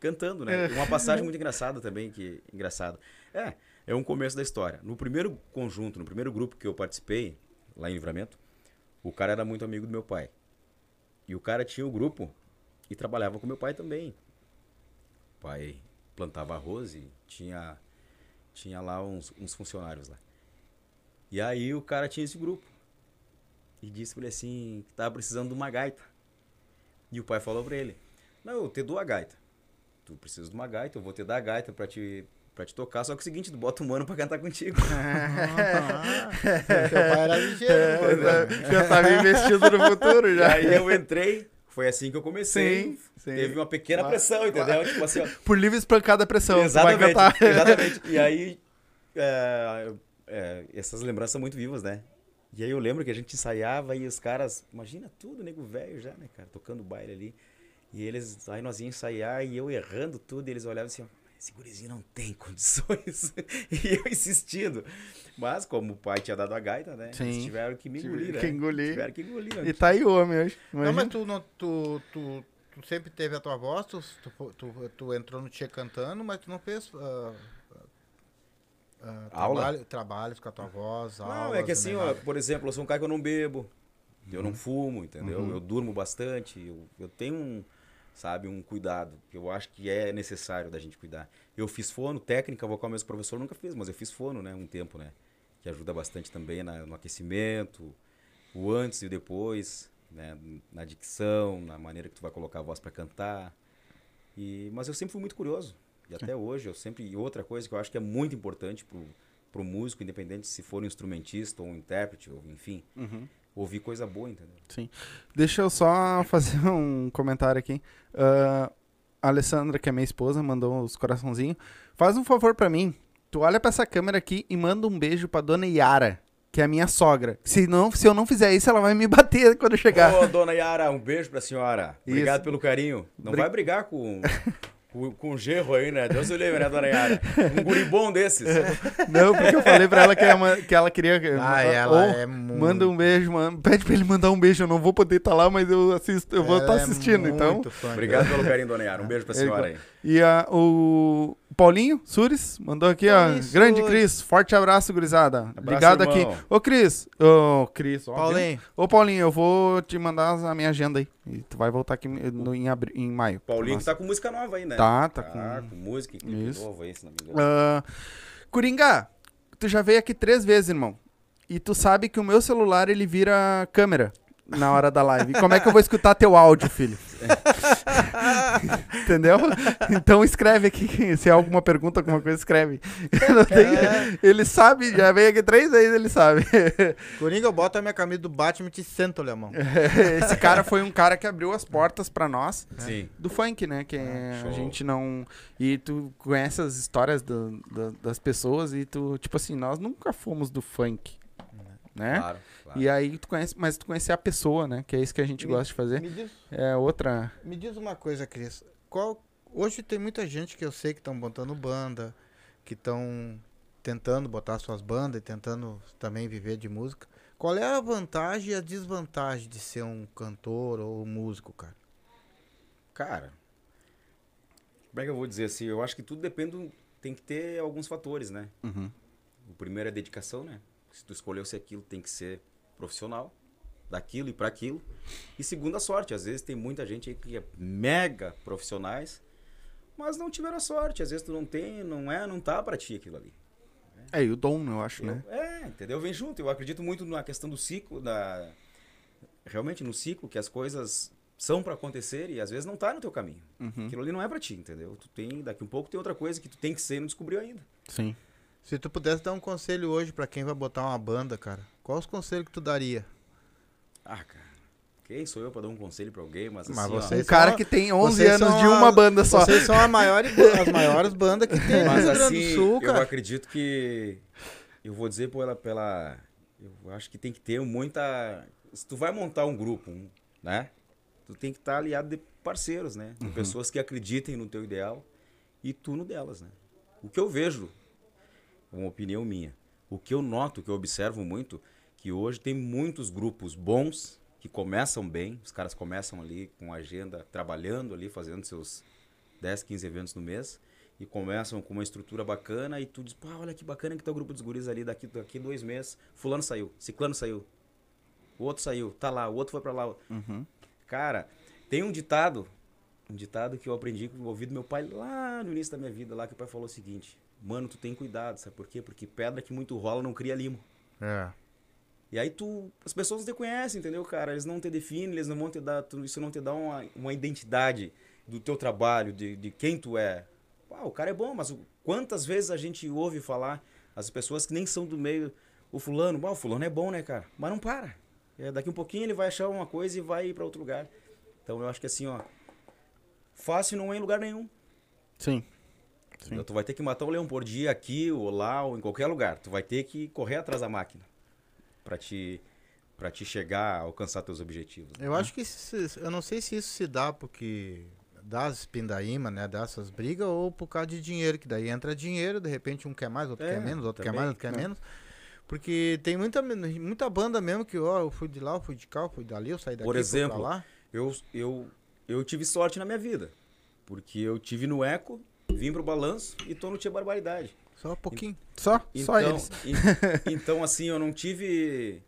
Speaker 3: cantando, né? Uma passagem muito engraçada também, que engraçado. É, é um começo da história. No primeiro conjunto, no primeiro grupo que eu participei, lá em Livramento, o cara era muito amigo do meu pai. E o cara tinha o grupo e trabalhava com meu pai também. O pai plantava arroz e tinha, tinha lá uns, uns funcionários lá. E aí o cara tinha esse grupo. E disse pra ele assim, que tava precisando de uma gaita. E o pai falou pra ele, não, eu te dou a gaita. Tu precisa de uma gaita, eu vou te dar a gaita pra te, pra te tocar, só que é o seguinte, tu bota um mano pra cantar contigo.
Speaker 2: Ah, teu pai era ligeiro.
Speaker 1: Pois
Speaker 2: né?
Speaker 1: é, já tava investido no futuro
Speaker 3: E
Speaker 1: já.
Speaker 3: aí eu entrei, foi assim que eu comecei.
Speaker 1: Sim, sim.
Speaker 3: Teve uma pequena pressão, entendeu? Tipo assim, ó,
Speaker 1: Por livre espancada pressão,
Speaker 3: Exatamente, exatamente. E aí, é, é, essas lembranças são muito vivas, né? E aí eu lembro que a gente ensaiava e os caras, imagina tudo, nego velho já, né, cara, tocando baile ali. E eles, aí nós íamos ensaiar e eu errando tudo, e eles olhavam assim, ó, esse gurizinho não tem condições. e eu insistindo. Mas como o pai tinha dado a gaita, né?
Speaker 1: Sim.
Speaker 3: Eles tiveram que me engolir, né?
Speaker 1: Que engolir.
Speaker 3: Tiveram que engolir.
Speaker 1: E tá aí o homem hoje.
Speaker 2: Não, mas tu, não, tu, tu, tu sempre teve a tua voz, tu, tu, tu, tu entrou no Tchê cantando, mas tu não fez ah, ah,
Speaker 3: Aula?
Speaker 2: trabalho- trabalhos com a tua voz,
Speaker 3: Não,
Speaker 2: aulas,
Speaker 3: é que assim, ó, por exemplo, eu sou um cara que eu não bebo, eu
Speaker 2: Uhum.
Speaker 3: não fumo, entendeu? Eu durmo bastante, eu, eu tenho um, sabe, um cuidado que eu acho que é necessário da gente cuidar. Eu fiz fono, técnica vocal mesmo, professor nunca fiz, mas eu fiz fono, né, um tempo, né, que ajuda bastante também na- no aquecimento, o antes e o depois, né, na dicção, na maneira que tu vai colocar a voz para cantar. E, mas eu sempre fui muito curioso. E até hoje eu sempre. E outra coisa que eu acho que é muito importante pro, pro músico, independente se for um instrumentista ou um intérprete, ou enfim, ouvir coisa boa, entendeu?
Speaker 1: Sim. Deixa eu só fazer um comentário aqui. Ah, a Alessandra, que é minha esposa, mandou os coraçãozinhos. Faz um favor pra mim. Tu olha pra essa câmera aqui e manda um beijo pra dona Yara, que é a minha sogra. Se, não, se eu não fizer isso, ela vai me bater quando eu chegar.
Speaker 3: Ô, dona Yara, um beijo pra senhora. Obrigado
Speaker 1: Isso.
Speaker 3: pelo carinho. Não
Speaker 1: Bri-
Speaker 3: vai brigar com. Com, gerro aí, né? Deus o livre, né, dona Yara? Um guri bom desses.
Speaker 1: Não, porque eu falei pra ela que, ela- que ela queria.
Speaker 2: Ah, ela
Speaker 1: Ou
Speaker 2: é muito...
Speaker 1: Manda um beijo, mano. Pede pra ele mandar um beijo. Eu não vou poder estar lá, mas eu assisto, eu vou estar
Speaker 2: é
Speaker 1: assistindo, então.
Speaker 2: muito fã,
Speaker 3: Obrigado pelo carinho, dona Yara. Um beijo pra
Speaker 1: É
Speaker 3: senhora aí.
Speaker 1: E a, o Paulinho Sures mandou aqui,
Speaker 2: Paulinho
Speaker 1: ó. Grande
Speaker 2: Sures.
Speaker 1: Cris, forte abraço, gurizada.
Speaker 3: Abraço,
Speaker 1: Ligado
Speaker 3: irmão.
Speaker 1: aqui. Ô, Cris. Ô, Cris, ó.
Speaker 2: Paulinho,
Speaker 1: Ô, Paulinho, eu vou te mandar a minha agenda aí. E tu vai voltar aqui no, em, abri- em maio.
Speaker 3: Paulinho que tá com música nova aí, né?
Speaker 1: Tá, tá
Speaker 3: com...
Speaker 1: com-
Speaker 3: música e clipe
Speaker 1: Isso.
Speaker 3: novo aí, se não me engano.
Speaker 1: Ah, Coringa, tu já veio aqui três vezes, irmão. E tu sabe que o meu celular, ele vira câmera na hora da live. Como é que eu vou escutar teu áudio, filho? Entendeu? Então escreve aqui, se é alguma pergunta, alguma coisa, escreve. Tenho- Ele sabe, já veio aqui três vezes, ele sabe.
Speaker 2: Coringa, eu boto a minha camisa do Batman e te sento, alemão.
Speaker 1: Esse cara foi um cara que abriu as portas pra nós
Speaker 3: Sim.
Speaker 1: do funk, né? Que
Speaker 3: Ah,
Speaker 1: a gente não. E tu conhece as histórias do- do- das pessoas e tu, tipo assim, nós nunca fomos do funk. Né?
Speaker 3: Claro, claro.
Speaker 1: E aí tu conhece, mas tu conhecer a pessoa, né? Que é isso que a gente
Speaker 2: Me-
Speaker 1: gosta de fazer.
Speaker 2: Me diz,
Speaker 1: É outra.
Speaker 2: me diz uma coisa, Cris. Qual, hoje tem muita gente que eu sei que estão botando banda, que estão tentando botar suas bandas e tentando também viver de música. Qual é a vantagem e a desvantagem de ser um cantor ou um músico, cara?
Speaker 3: Cara, como é que eu vou dizer assim? Eu acho que tudo depende, tem que ter alguns fatores, né?
Speaker 1: Uhum.
Speaker 3: O primeiro é dedicação, né? Se tu escolheu ser aquilo, tem que ser profissional daquilo e para aquilo. E segundo, a sorte. Às vezes tem muita gente aí que é mega profissionais, mas não tiveram a sorte. Às vezes tu não tem, não é, não tá para ti aquilo ali.
Speaker 1: É, e o dom, eu acho,
Speaker 3: Eu-
Speaker 1: né?
Speaker 3: É, entendeu? Vem junto. Eu acredito muito na questão do ciclo, da realmente no ciclo que as coisas são para acontecer e às vezes não tá no teu caminho.
Speaker 1: Uhum.
Speaker 3: Aquilo ali não é para ti, entendeu? Tu tem, daqui um pouco tem outra coisa que tu tem que ser e não descobriu ainda.
Speaker 1: Sim.
Speaker 2: Se tu pudesse dar um conselho hoje pra quem vai botar uma banda, cara, quais os conselhos que tu daria?
Speaker 3: Ah, cara. Quem sou eu para dar um conselho para alguém, mas,
Speaker 2: Mas
Speaker 3: assim, ó,
Speaker 2: você-
Speaker 1: Um
Speaker 2: Vocês
Speaker 1: cara que tem 11
Speaker 2: vocês
Speaker 1: anos de
Speaker 2: a-
Speaker 1: uma banda só.
Speaker 2: Vocês são a maior, as maiores bandas que tem no
Speaker 3: Mas
Speaker 2: Rio Grande
Speaker 3: assim,
Speaker 2: do Sul,
Speaker 3: eu
Speaker 2: cara.
Speaker 3: acredito que. Eu vou dizer pela, pela. Eu acho que tem que ter muita. Se tu vai montar um grupo, né? Tu tem que estar aliado de parceiros, né?
Speaker 2: Uhum.
Speaker 3: De pessoas que acreditem no teu ideal e tu no delas, né? O que eu vejo, uma opinião minha, o que eu noto, que eu observo muito, que hoje tem muitos grupos bons que começam bem, os caras começam ali com agenda, trabalhando ali, fazendo seus 10, 15 eventos no mês e começam com uma estrutura bacana e tu diz, pá, olha que bacana que tá o grupo dos guris ali daqui, daqui dois meses, fulano saiu, ciclano saiu, o outro saiu, tá lá, o outro foi pra lá.
Speaker 1: Uhum.
Speaker 3: Cara, tem um ditado, um ditado que eu aprendi com o ouvido do meu pai lá no início da minha vida, lá que o pai falou o seguinte, mano, tu tem cuidado, sabe por quê? Porque pedra que muito rola não cria limo.
Speaker 2: É.
Speaker 3: E aí tu, as pessoas não te conhecem, entendeu, cara? Eles não te definem, eles não vão te dar, tu- isso não te dá uma, uma identidade do teu trabalho, de, de quem tu é. Pá, o cara é bom, mas quantas vezes a gente ouve falar, as pessoas que nem são do meio, o fulano, "Bah, o fulano é bom, né, cara? Mas não para. É, daqui um pouquinho ele vai achar uma coisa e vai ir pra outro lugar. Então eu acho que assim, ó, fácil não é em lugar nenhum.
Speaker 1: Sim.
Speaker 3: Entendeu? Tu vai ter que matar um leão por dia aqui ou lá ou em qualquer lugar. Tu vai ter que correr atrás da máquina para te para te chegar a alcançar teus objetivos. né?
Speaker 2: Eu acho que isso, eu não sei se isso se dá porque dá as pindaíma, né, dessas brigas ou por causa de dinheiro, que daí entra dinheiro, de repente um quer mais, outro
Speaker 3: É,
Speaker 2: quer menos, outro quer
Speaker 3: também,
Speaker 2: mais, outro quer
Speaker 1: né?
Speaker 2: menos. Porque tem muita muita banda mesmo que, ó, eu fui de lá, eu fui de cá, eu fui dali, eu saí daqui,
Speaker 3: Por exemplo,
Speaker 2: lá.
Speaker 3: Eu, eu eu tive sorte na minha vida. Porque eu tive no Eco, vim pro Balanço e tô no Tia Barbaridade.
Speaker 2: Só um pouquinho.
Speaker 1: Só? Só
Speaker 3: Então,
Speaker 1: eles.
Speaker 3: en- então, assim, eu não tive.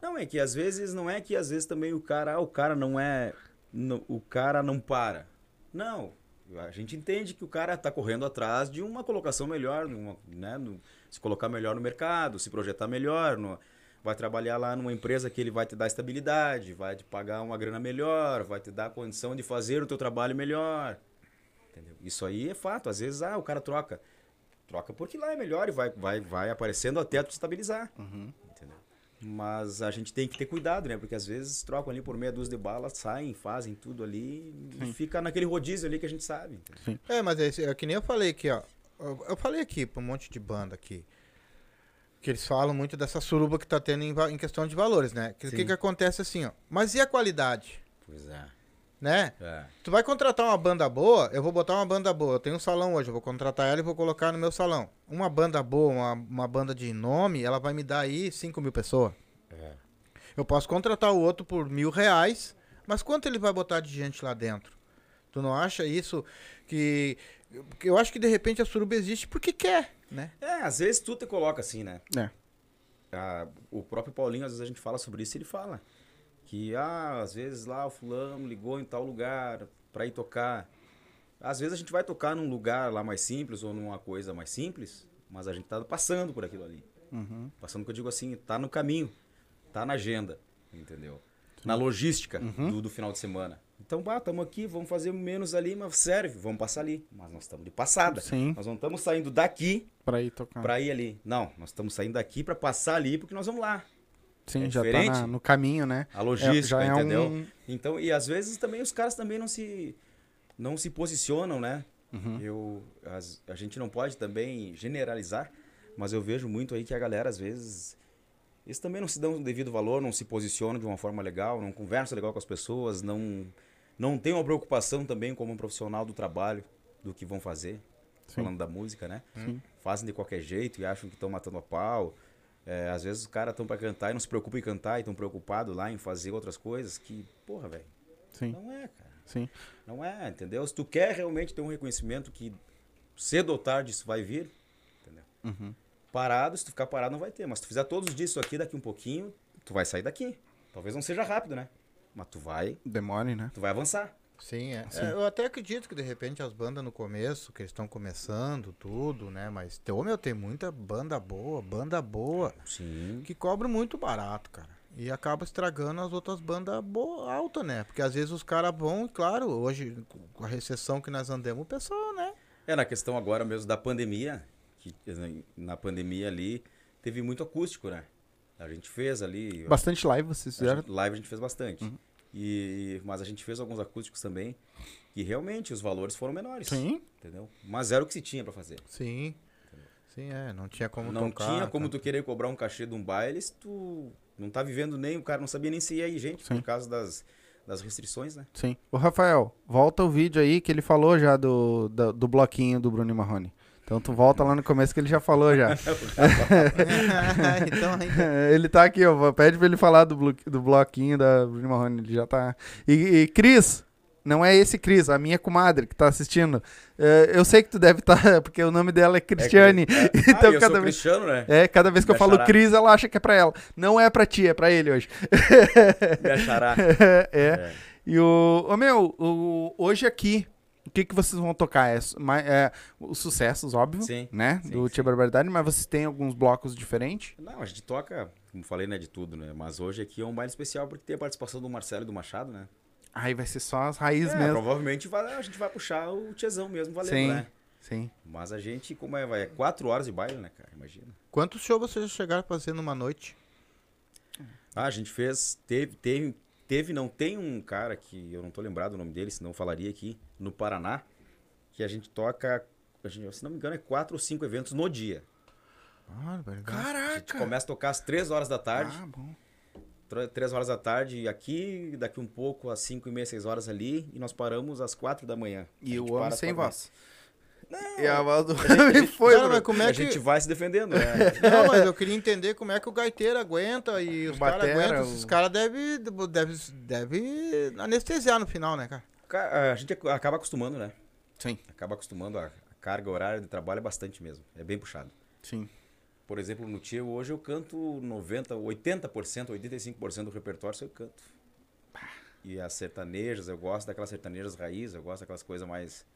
Speaker 3: Não, é que às vezes não é que às vezes também o cara, ah, o cara não é. não- o cara não para. Não. A gente entende que o cara tá correndo atrás de uma colocação melhor, numa, né, no- se colocar melhor no mercado, se projetar melhor, no- vai trabalhar lá numa empresa que ele vai te dar estabilidade, vai te pagar uma grana melhor, vai te dar a condição de fazer o teu trabalho melhor. Entendeu? Isso aí é fato. Às vezes, ah, o cara troca. Troca porque lá é melhor e vai, vai, vai aparecendo até tu estabilizar. Entendeu? Mas a gente tem que ter cuidado, né? Porque às vezes trocam ali por meia dúzia de balas, saem, fazem tudo ali e fica naquele rodízio ali que a gente sabe.
Speaker 2: É, mas é, é que nem eu falei aqui, ó. Eu, eu falei aqui pra um monte de banda aqui. Que eles falam muito dessa suruba que tá tendo em, em questão de valores, né? Que- O que,
Speaker 3: Sim.
Speaker 2: que acontece assim, ó. Mas e a qualidade?
Speaker 3: Pois é.
Speaker 2: Né?
Speaker 3: é.
Speaker 2: Tu vai contratar uma banda boa, eu vou botar uma banda boa. Eu tenho um salão hoje, eu vou contratar ela e vou colocar no meu salão. Uma banda boa, uma, uma banda de nome, ela vai me dar aí 5 mil pessoas.
Speaker 3: É.
Speaker 2: Eu posso contratar o outro por mil reais, mas quanto ele vai botar de gente lá dentro? Tu não acha isso que. Eu acho que de repente a suruba existe porque quer, né?
Speaker 3: É, às vezes tu te coloca assim, né?
Speaker 1: É.
Speaker 3: Ah, o próprio Paulinho, às vezes a gente fala sobre isso, ele fala que, ah, às vezes lá o fulano ligou em tal lugar pra ir tocar. Às vezes a gente vai tocar num lugar lá mais simples ou numa coisa mais simples, mas a gente tá passando por aquilo ali.
Speaker 1: Uhum.
Speaker 3: Passando que eu digo assim, tá no caminho, tá na agenda, entendeu? Na logística
Speaker 1: Uhum.
Speaker 3: do, do final de semana. Então, bah, estamos aqui, vamos fazer menos ali, mas serve, vamos passar ali. Mas nós estamos de passada.
Speaker 1: Sim.
Speaker 3: Nós não estamos saindo daqui
Speaker 1: Pra ir tocar.
Speaker 3: pra ir ali. Não, nós estamos saindo daqui pra passar ali porque nós vamos lá.
Speaker 1: Sim,
Speaker 3: é
Speaker 1: já tá
Speaker 3: diferente?
Speaker 1: na- no caminho, né?
Speaker 3: A logística,
Speaker 1: já é
Speaker 3: entendeu?
Speaker 1: um-
Speaker 3: Então, e às vezes também os caras também não se não se posicionam, né?
Speaker 1: Uhum.
Speaker 3: Eu as- a gente não pode também generalizar, mas eu vejo muito aí que a galera às vezes eles também não se dão o devido valor, não se posicionam de uma forma legal, não conversam legal com as pessoas, não não tem uma preocupação também como um profissional do trabalho do que vão fazer,
Speaker 1: Sim.
Speaker 3: falando da música, né?
Speaker 1: Sim.
Speaker 3: Fazem de qualquer jeito e acham que estão matando a pau. É, às vezes os caras estão pra cantar e não se preocupam em cantar e estão preocupados lá em fazer outras coisas que, porra, velho,
Speaker 1: Sim,
Speaker 3: não é, cara.
Speaker 1: sim.
Speaker 3: Não é, entendeu? Se tu quer realmente ter um reconhecimento que cedo ou tarde isso vai vir, entendeu?
Speaker 1: Uhum.
Speaker 3: Parado, se tu ficar parado não vai ter, mas se tu fizer todos os dias isso aqui daqui um pouquinho, tu vai sair daqui. Talvez não seja rápido, né? Mas tu vai,
Speaker 1: Demore, né?
Speaker 3: tu vai avançar.
Speaker 2: Sim, é. É, eu até acredito que de repente as bandas no começo, que eles estão começando, tudo, né? Mas, tem- ô, meu, tem muita banda boa, banda boa,
Speaker 3: Sim.
Speaker 2: que cobra muito barato, cara. E acaba estragando as outras bandas boa, alta, né? Porque às vezes os caras vão, e claro, hoje, com a recessão que nós andamos, o pessoal, né?
Speaker 3: É, na questão agora mesmo da pandemia, que na pandemia ali teve muito acústico, né? A gente fez ali.
Speaker 1: Bastante live vocês
Speaker 3: a
Speaker 1: fizeram.
Speaker 3: gente- live a gente fez bastante. E, mas a gente fez alguns acústicos também, que realmente os valores foram menores.
Speaker 1: Sim.
Speaker 3: Entendeu? Mas era o que se tinha pra fazer.
Speaker 2: Sim. Sim, é. Não tinha como
Speaker 3: não
Speaker 2: tocar.
Speaker 3: tinha como
Speaker 2: tá?
Speaker 3: tu querer cobrar um cachê de um baile se tu não tá vivendo nem, o cara não sabia nem se ia aí, gente,
Speaker 1: Sim.
Speaker 3: por causa das, das restrições, né?
Speaker 1: Sim. Ô, Rafael, volta o vídeo aí que ele falou já do, do, do bloquinho do Bruno Marrone. Então tu volta lá no começo que ele já falou já.
Speaker 2: então, ainda-
Speaker 1: ele tá aqui, ó. Pede pra ele falar do, blo- do bloquinho da Bruno Marrone. Ele já tá. E, e Cris, não é esse Cris, a minha comadre que tá assistindo. É, eu sei que tu deve estar, porque o nome dela é Cristiane.
Speaker 3: É, é,
Speaker 1: então
Speaker 3: ah, eu
Speaker 1: cada
Speaker 3: sou
Speaker 1: vez.
Speaker 3: cristiano, né?
Speaker 1: É, cada vez que eu falo. Cris, ela acha que é pra ela. Não é pra ti, é pra ele hoje.
Speaker 3: Me achará.
Speaker 1: é.
Speaker 3: É.
Speaker 1: E o. Ô meu, o, hoje aqui, o que, que vocês vão tocar? É, é os sucessos, óbvio.
Speaker 3: Sim,
Speaker 1: Né?
Speaker 3: sim,
Speaker 1: do. Tia Barbaridade, mas vocês têm alguns blocos diferentes?
Speaker 3: Não, a gente toca, como falei, né, de tudo, né? Mas hoje aqui é um baile especial porque tem a participação do Marcelo e do Machado, né?
Speaker 1: Aí vai ser só as raízes
Speaker 3: É,
Speaker 1: mesmo.
Speaker 3: provavelmente vai- a gente vai puxar o Tiazão mesmo, valendo,
Speaker 1: Sim.
Speaker 3: né?
Speaker 1: Sim.
Speaker 3: Mas a gente, como é, vai, é quatro horas de baile, né, cara? Imagina.
Speaker 2: Quantos shows vocês já chegaram a fazer numa noite?
Speaker 3: Ah, a gente fez, teve, teve, teve, não tem um cara que eu não tô lembrado o nome dele, senão eu falaria aqui, no Paraná, que a gente toca, a gente, se não me engano, é quatro ou cinco eventos no dia.
Speaker 2: Ah, verdade.
Speaker 3: A gente
Speaker 1: Caraca!
Speaker 3: começa a tocar às três horas da tarde,
Speaker 1: Ah, bom.
Speaker 3: Tr- três horas da tarde aqui, daqui um pouco às cinco e meia, seis horas ali, e nós paramos às quatro da manhã.
Speaker 1: E
Speaker 3: gente
Speaker 1: o
Speaker 3: para
Speaker 1: homem
Speaker 3: pra
Speaker 1: sem voz. E a voz do homem foi,
Speaker 2: Cara, mas como é
Speaker 3: a
Speaker 2: que...
Speaker 3: gente vai se defendendo, né?
Speaker 2: Não, mas eu queria entender como é que o gaiteiro aguenta e os caras aguentam.
Speaker 1: o-
Speaker 2: Esses caras devem deve, deve anestesiar no final, né, cara?
Speaker 3: Ca- A gente ac- acaba acostumando, né?
Speaker 1: Sim.
Speaker 3: Acaba acostumando. A a carga horária de trabalho é bastante mesmo. É bem puxado.
Speaker 1: Sim.
Speaker 3: Por exemplo, no Tio, hoje eu canto 90%, 80%, 85% do repertório eu canto. E as sertanejas, eu gosto daquelas sertanejas raiz, eu gosto daquelas coisas mais.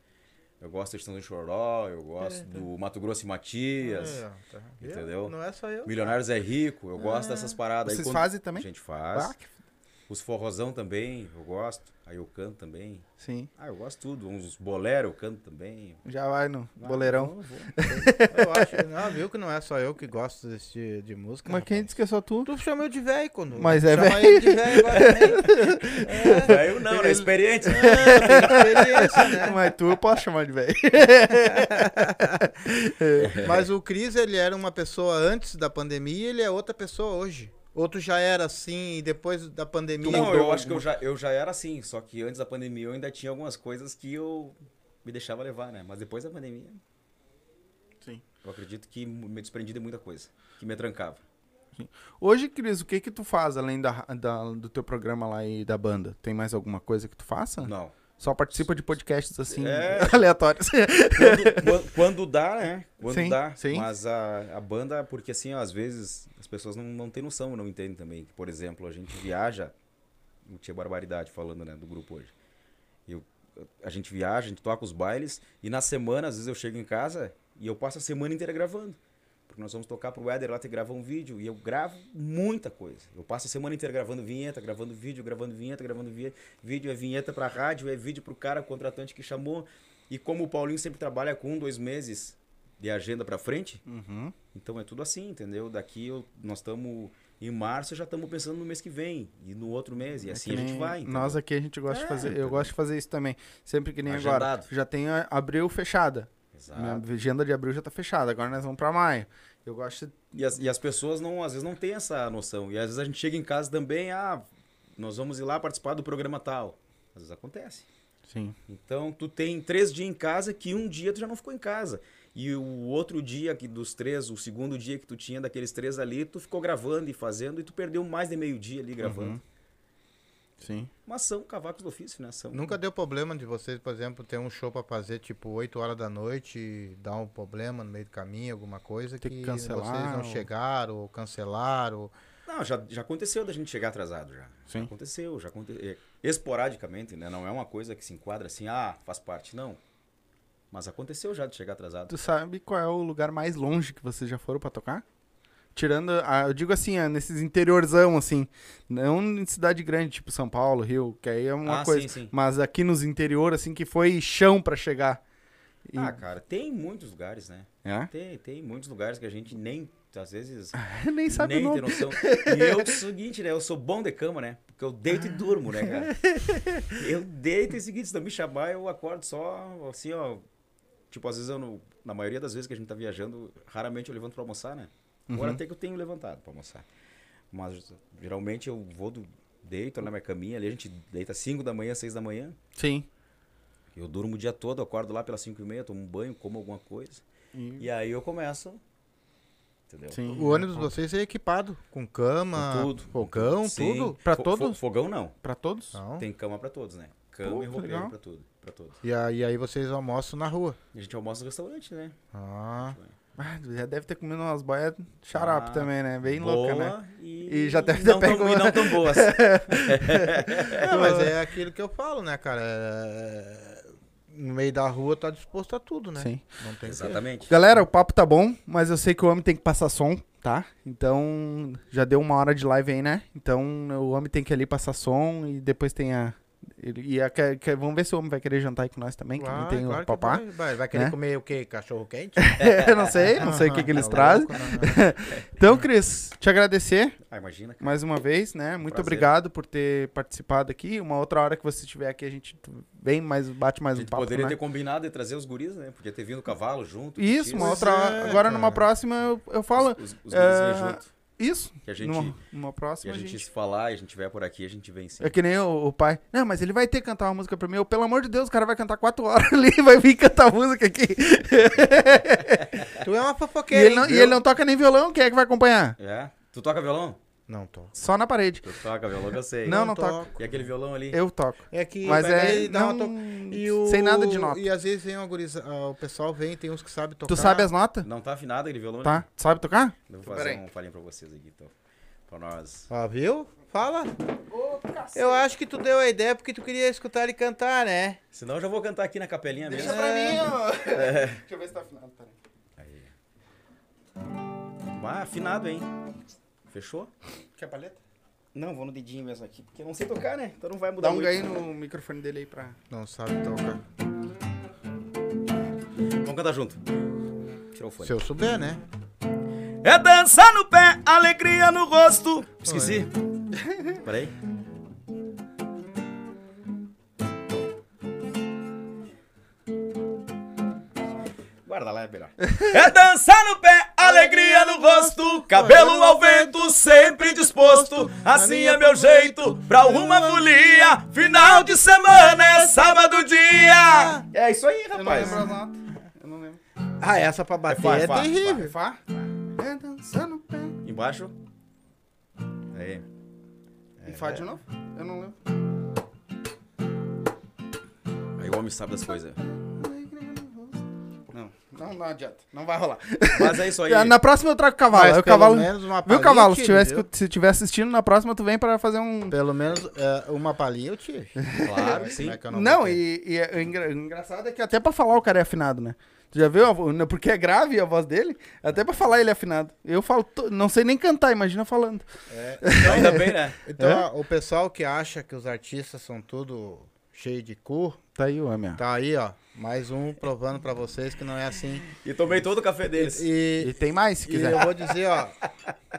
Speaker 3: Eu gosto da Estão do Choró, eu gosto
Speaker 2: É,
Speaker 3: do Mato Grosso e Matias.
Speaker 2: É, tá. Eu-
Speaker 3: Entendeu?
Speaker 2: Não é só eu.
Speaker 3: Milionários é rico, eu gosto dessas paradas. Aí
Speaker 1: Vocês
Speaker 3: quando-
Speaker 1: fazem também?
Speaker 3: A gente faz.
Speaker 1: Ah, que-
Speaker 3: Os forrozão também, eu gosto. Aí eu canto também.
Speaker 1: Sim.
Speaker 3: Ah, eu gosto tudo. Uns bolero eu canto também.
Speaker 1: Já vai no
Speaker 3: Ah,
Speaker 1: boleirão.
Speaker 2: Eu acho, não, viu que não é só eu que gosto desse de, de música.
Speaker 1: Mas quem disse que é só tu?
Speaker 2: Tu chama eu de velho quando.
Speaker 1: Mas é
Speaker 2: chama
Speaker 1: velho.
Speaker 2: ele de velho agora também.
Speaker 3: Aí eu não, né? Experiente.
Speaker 2: Ah, tem experiência, né?
Speaker 1: Mas tu eu posso chamar de velho.
Speaker 2: Mas o Cris, ele era uma pessoa antes da pandemia e ele é outra pessoa hoje. Outro já era assim e depois da pandemia.
Speaker 3: Não, eu acho que eu
Speaker 2: alguma-
Speaker 3: já, eu já era assim, só que antes da pandemia eu ainda tinha algumas coisas que eu me deixava levar, né? Mas depois da pandemia,
Speaker 1: Sim.
Speaker 3: eu acredito que me desprendi de muita coisa, que me trancava.
Speaker 1: Hoje, Cris, o que que tu faz além da, da- do teu programa lá e da banda? Tem mais alguma coisa que tu faça?
Speaker 3: Não.
Speaker 1: Só participa de podcasts assim,
Speaker 3: É.
Speaker 1: aleatórios.
Speaker 3: Quando, quan- quando dá, né? Quando
Speaker 1: Sim,
Speaker 3: dá.
Speaker 1: sim.
Speaker 3: Mas a, a banda, porque assim, ó, às vezes as pessoas não, não têm noção, não entendem também. Por exemplo, a gente viaja, não tinha barbaridade falando, né, do grupo hoje. Eu, a gente viaja, a gente toca os bailes, e na semana, às vezes eu chego em casa e eu passo a semana inteira gravando. Porque nós vamos tocar pro Éder lá, ter que gravar um vídeo, e eu gravo muita coisa. Eu passo a semana inteira gravando vinheta, gravando vídeo, gravando vinheta, gravando vinheta. Vídeo é vinheta pra rádio, é vídeo pro cara contratante que chamou. E como o Paulinho sempre trabalha com um, dois meses de agenda pra frente,
Speaker 1: Uhum.
Speaker 3: então é tudo assim, entendeu? Daqui eu- nós estamos em março, já estamos pensando no mês que vem, e no outro mês, e
Speaker 1: É
Speaker 3: assim a gente vai. entendeu?
Speaker 1: Nós aqui a gente gosta de
Speaker 3: É,
Speaker 1: fazer. Eu gosto de fazer isso também. Sempre que nem agora.
Speaker 3: Agendado.
Speaker 1: Já tenho a- abril fechada.
Speaker 3: Exato.
Speaker 1: Minha agenda de abril já tá fechada. Agora nós vamos pra maio. Eu gosto.
Speaker 3: E as, e as pessoas não, às vezes não têm essa noção. E às vezes a gente chega em casa também, ah, nós vamos ir lá participar do programa tal. Às vezes acontece.
Speaker 1: Sim.
Speaker 3: Então tu tem três dias em casa que um dia tu já não ficou em casa. E o outro dia que dos três, o segundo dia que tu tinha daqueles três ali, tu ficou gravando e fazendo e tu perdeu mais de meio dia ali gravando.
Speaker 1: Uhum. Sim.
Speaker 3: Mas são cavacos do ofício, né? São...
Speaker 2: Nunca deu problema de vocês, por exemplo, ter um show pra fazer tipo 8 horas da noite e dar um problema no meio do caminho, alguma coisa
Speaker 1: que
Speaker 2: que,
Speaker 1: cancelar
Speaker 2: vocês não
Speaker 1: ou-
Speaker 2: chegaram ou cancelaram.
Speaker 3: Não, já, já aconteceu da gente chegar atrasado já.
Speaker 1: Sim.
Speaker 3: Já aconteceu, já aconteceu. Esporadicamente, né? Não é uma coisa que se enquadra assim, ah, faz parte, não. Mas aconteceu já de chegar atrasado.
Speaker 1: Tu sabe qual é o lugar mais longe que vocês já foram pra tocar? Tirando, ah, eu digo assim, ah, nesses interiorzão, assim. Não em cidade grande, tipo São Paulo, Rio, que aí é uma
Speaker 3: Ah,
Speaker 1: coisa.
Speaker 3: sim, sim.
Speaker 1: Mas aqui nos interior, assim, que foi chão pra chegar. E-
Speaker 3: Ah, cara, tem muitos lugares, né?
Speaker 1: É?
Speaker 3: Tem, tem muitos lugares que a gente nem, às vezes,
Speaker 1: Nem sabe
Speaker 3: nem
Speaker 1: o
Speaker 3: tem
Speaker 1: nome.
Speaker 3: noção. E eu, o seguinte, né? Eu sou bom de cama, né? Porque eu deito e durmo, né, cara? Eu deito e é seguinte, se não me chamar, eu acordo só, assim, ó. Tipo, às vezes eu, não- na maioria das vezes que a gente tá viajando, raramente eu levanto pra almoçar, né? Agora
Speaker 1: Uhum.
Speaker 3: até que eu tenho levantado pra almoçar. Mas geralmente eu vou do, deito na minha caminha ali, a gente deita 5 da manhã, 6 da manhã.
Speaker 1: Sim.
Speaker 3: Eu durmo o dia todo, acordo lá pelas 5 e meia, tomo um banho, como alguma coisa.
Speaker 1: E-
Speaker 3: E aí eu começo. Entendeu?
Speaker 1: Sim.
Speaker 2: O ônibus de vocês é equipado com cama,
Speaker 3: Com tudo.
Speaker 2: fogão,
Speaker 3: Sim.
Speaker 2: tudo.
Speaker 1: Pra
Speaker 3: Fo-
Speaker 1: todos?
Speaker 3: fo- Fogão não.
Speaker 1: Pra todos?
Speaker 2: Não.
Speaker 3: Tem cama pra todos, né? Cama
Speaker 1: Pô,
Speaker 3: e roupeiro
Speaker 1: legal.
Speaker 3: pra tudo. Pra todos.
Speaker 2: E aí, aí vocês almoçam na rua.
Speaker 3: E a gente almoça no restaurante, né?
Speaker 2: Ah,
Speaker 1: Ah, já deve ter comido umas boias xarope
Speaker 3: Ah,
Speaker 1: também, né? Bem
Speaker 3: Boa
Speaker 1: louca, né?
Speaker 3: E,
Speaker 1: E já deve ter
Speaker 3: não tão-
Speaker 1: pego-
Speaker 3: E não tão boas.
Speaker 2: não, mas é aquilo que eu falo, né, cara? É- No meio da rua tá disposto a tudo, né?
Speaker 1: Sim.
Speaker 2: Não tem que-
Speaker 3: Exatamente.
Speaker 1: Galera, o papo tá bom, mas eu sei que o homem tem que passar som, tá? Então, já deu uma hora de live aí, né? Então, o homem tem que ali passar som e depois tem a. ele- E a, que- que- vamos ver se o homem vai querer jantar aí com nós também, que não
Speaker 2: Vai,
Speaker 1: tem
Speaker 2: claro
Speaker 1: o
Speaker 2: que
Speaker 1: papá.
Speaker 2: vai, vai. Vai querer
Speaker 1: né?
Speaker 2: comer o quê? Cachorro quente?
Speaker 1: Eu não sei, não sei o que, que eles
Speaker 2: Tá
Speaker 1: trazem.
Speaker 2: louco?
Speaker 1: Então, Cris, te agradecer
Speaker 3: Ah, imagina, cara.
Speaker 1: mais uma vez, né? Muito
Speaker 3: Prazer.
Speaker 1: obrigado por ter participado aqui. Uma outra hora que você estiver aqui, a gente vem mais, bate mais um papo.
Speaker 3: poderia
Speaker 1: né?
Speaker 3: ter combinado de trazer os guris, né? Podia ter vindo o cavalo junto.
Speaker 1: Isso, uma outra
Speaker 2: é,
Speaker 1: hora. Agora, numa
Speaker 2: cara.
Speaker 1: próxima, eu, eu falo.
Speaker 3: Os, os, os
Speaker 1: É,
Speaker 3: guris vêm junto.
Speaker 1: Isso.
Speaker 3: Que a gente,
Speaker 1: Numa, numa
Speaker 3: que
Speaker 1: próxima,
Speaker 3: a
Speaker 1: a
Speaker 3: gente,
Speaker 1: gente.
Speaker 3: se falar e a gente tiver por aqui, a gente vem sim.
Speaker 1: É que nem o, o pai. Não, mas ele vai ter que cantar uma música pra mim. Eu, pelo amor de Deus, o cara vai cantar quatro horas ali e vai vir cantar música aqui.
Speaker 2: Tu é uma
Speaker 1: E
Speaker 2: fofoqueira,
Speaker 1: ele, não,
Speaker 2: hein,
Speaker 1: e
Speaker 2: viu?
Speaker 1: ele não toca nem violão, quem é que vai acompanhar?
Speaker 3: É? Tu toca violão?
Speaker 2: Não toco.
Speaker 1: Só na parede.
Speaker 3: Tu toca violão que eu sei.
Speaker 1: Não, não toco.
Speaker 3: E aquele violão ali?
Speaker 1: Eu toco.
Speaker 2: É que
Speaker 1: Mas é. Não,
Speaker 2: to- e o-
Speaker 1: Sem nada de nota.
Speaker 2: E às vezes vem uma guriza, ah, o pessoal vem, tem uns que sabem tocar.
Speaker 1: Tu sabe as notas?
Speaker 3: Não tá afinado aquele violão?
Speaker 1: Tá.
Speaker 3: ali?
Speaker 1: Tu sabe tocar?
Speaker 3: Eu vou fazer um falinho pra vocês aqui, então. Pra nós.
Speaker 2: Ó, viu? Fala. Eu acho que tu deu a ideia porque tu queria escutar ele cantar, né?
Speaker 3: Senão eu já vou cantar aqui na capelinha mesmo.
Speaker 1: Deixa pra mim, ó. Deixa eu ver se tá afinado. Peraí.
Speaker 3: Aí. Ah, afinado, hein? Fechou?
Speaker 1: Quer paleta?
Speaker 3: Não, vou no dedinho mesmo aqui, porque eu não sei tocar, né? Então não vai mudar
Speaker 1: Dá um
Speaker 3: muito.
Speaker 1: ganho no microfone dele aí pra.
Speaker 2: Não sabe tocar.
Speaker 3: Vamos cantar junto. Tirou o fone.
Speaker 2: Se eu souber, né?
Speaker 3: É dançar no pé, alegria no rosto. Esqueci. Peraí. Guarda lá, é melhor. É dançar no pé, alegria no rosto, cabelo ao vento, sempre disposto. Assim é meu jeito, pra uma folia. Final de semana é sábado dia. É isso aí,
Speaker 1: Eu não
Speaker 3: rapaz.
Speaker 1: lembro as notas. Eu não lembro.
Speaker 2: Ah, essa pra bater
Speaker 3: Fá,
Speaker 2: é,
Speaker 3: Fá,
Speaker 2: terrível.
Speaker 1: Fá? É dançando pé.
Speaker 3: Embaixo. Aí.
Speaker 1: E Fá de novo? Eu não lembro.
Speaker 3: Aí o homem sabe das coisas.
Speaker 1: Não, não, não adianta. Não vai rolar.
Speaker 3: Mas é isso aí.
Speaker 1: Na próxima eu trago o cavalo.
Speaker 2: Mas
Speaker 1: Aí o
Speaker 2: pelo
Speaker 1: cavalo.
Speaker 2: menos uma
Speaker 1: Viu,
Speaker 2: palhinha
Speaker 1: cavalo? Se
Speaker 2: tive,
Speaker 1: tiver,
Speaker 2: viu?
Speaker 1: escu- se tiver assistindo, na próxima tu vem pra fazer um.
Speaker 2: Pelo menos é, uma palhinha eu tive.
Speaker 3: Claro que sim.
Speaker 2: É
Speaker 1: Não,
Speaker 2: botei?
Speaker 1: e, e é- o engra- o engraçado é que até pra falar o cara é afinado, né? Tu já viu? a não, Porque é grave a voz dele. Até pra falar ele é afinado. Eu falo, to- não sei nem cantar, imagina falando.
Speaker 3: Ainda bem, né?
Speaker 2: Então,
Speaker 1: É?
Speaker 2: ó, o pessoal que acha que os artistas são tudo cheio de cu,
Speaker 1: Tá aí o homem.
Speaker 2: tá aí, ó. Mais um provando pra vocês que não é assim.
Speaker 3: E tomei todo o café deles.
Speaker 2: E,
Speaker 1: E tem mais, se
Speaker 2: e
Speaker 1: quiser.
Speaker 2: eu vou dizer, ó.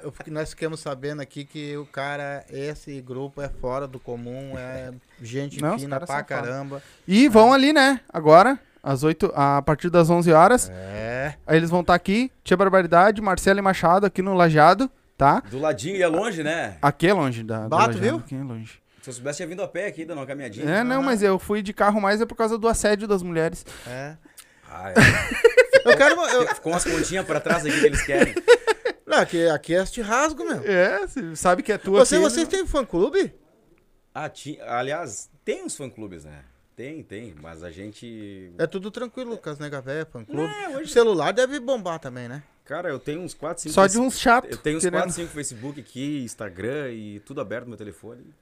Speaker 2: eu nós ficamos sabendo aqui que o cara, esse grupo é fora do comum, é gente
Speaker 1: Não,
Speaker 2: fina pra caramba.
Speaker 1: E vão ali, né? Agora, às 8, a partir das 11 horas.
Speaker 2: É.
Speaker 1: Aí eles vão estar aqui. Tia Barbaridade, Marcelo e Machado aqui no Lajeado, tá?
Speaker 3: Do ladinho e é longe, né?
Speaker 1: Aqui é longe da.
Speaker 2: Bato,
Speaker 1: Lajeado,
Speaker 2: viu?
Speaker 1: Aqui é longe.
Speaker 3: Se eu soubesse, tinha vindo a pé aqui, dando uma caminhadinha.
Speaker 1: É, não, mas eu fui de carro mais é por causa do assédio das mulheres.
Speaker 2: É.
Speaker 3: Ah,
Speaker 2: Eu quero.
Speaker 3: é.
Speaker 2: Eu,
Speaker 3: Ficou umas pontinhas pra trás aqui que eles querem.
Speaker 2: não, aqui, aqui é te rasgo, meu.
Speaker 1: É, você sabe que é tua.
Speaker 2: Você,
Speaker 1: aqui,
Speaker 2: vocês
Speaker 1: né?
Speaker 2: têm fã clube?
Speaker 3: Ah, tinha, aliás, tem uns fã-clubes, né? Tem, tem, mas a gente...
Speaker 2: É tudo tranquilo com as nega véia, fã clube.
Speaker 3: Não,
Speaker 2: O
Speaker 3: hoje-
Speaker 2: celular deve bombar também, né?
Speaker 3: Cara, eu tenho uns 4, 5...
Speaker 1: Só de uns chatos.
Speaker 3: Eu tenho uns
Speaker 1: querendo-
Speaker 3: 4, 5 Facebook aqui, Instagram e tudo aberto no meu telefone.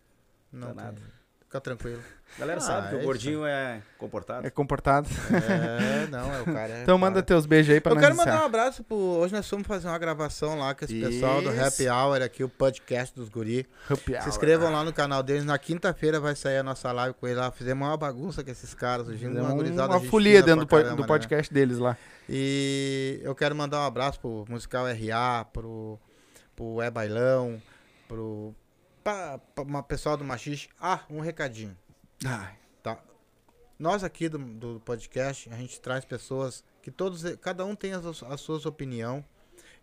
Speaker 2: Não
Speaker 3: Tá nada.
Speaker 2: Fica tranquilo.
Speaker 3: A galera
Speaker 2: Ah,
Speaker 3: sabe que
Speaker 2: é
Speaker 3: o
Speaker 2: isso
Speaker 3: gordinho é comportado.
Speaker 1: É comportado.
Speaker 2: É, não, é o cara. é
Speaker 1: Então manda
Speaker 2: foda.
Speaker 1: teus beijos aí pra
Speaker 2: Eu
Speaker 1: nós
Speaker 2: quero mandar um
Speaker 1: iniciar.
Speaker 2: abraço pro. Hoje nós fomos fazer uma gravação lá com esse pessoal do Happy
Speaker 1: Isso.
Speaker 2: Hour aqui, o podcast dos guri.
Speaker 1: Happy
Speaker 2: Se
Speaker 1: hour.
Speaker 2: inscrevam lá no canal deles. Na quinta-feira vai sair a nossa live com ele lá. Fizemos uma bagunça com esses caras. Hoje
Speaker 1: Fizemos
Speaker 2: uma gurizada
Speaker 1: uma
Speaker 2: gente
Speaker 1: folia dentro do,
Speaker 2: caramba,
Speaker 1: do
Speaker 2: né?
Speaker 1: podcast deles lá.
Speaker 2: E eu quero mandar um abraço pro Musical RA, pro, pro É Bailão, pro pra uma pessoal do Machixe. Ah, um recadinho.
Speaker 1: Ai,
Speaker 2: Tá. Nós aqui do, do podcast, a gente traz pessoas que todos, cada um tem as, as suas opiniões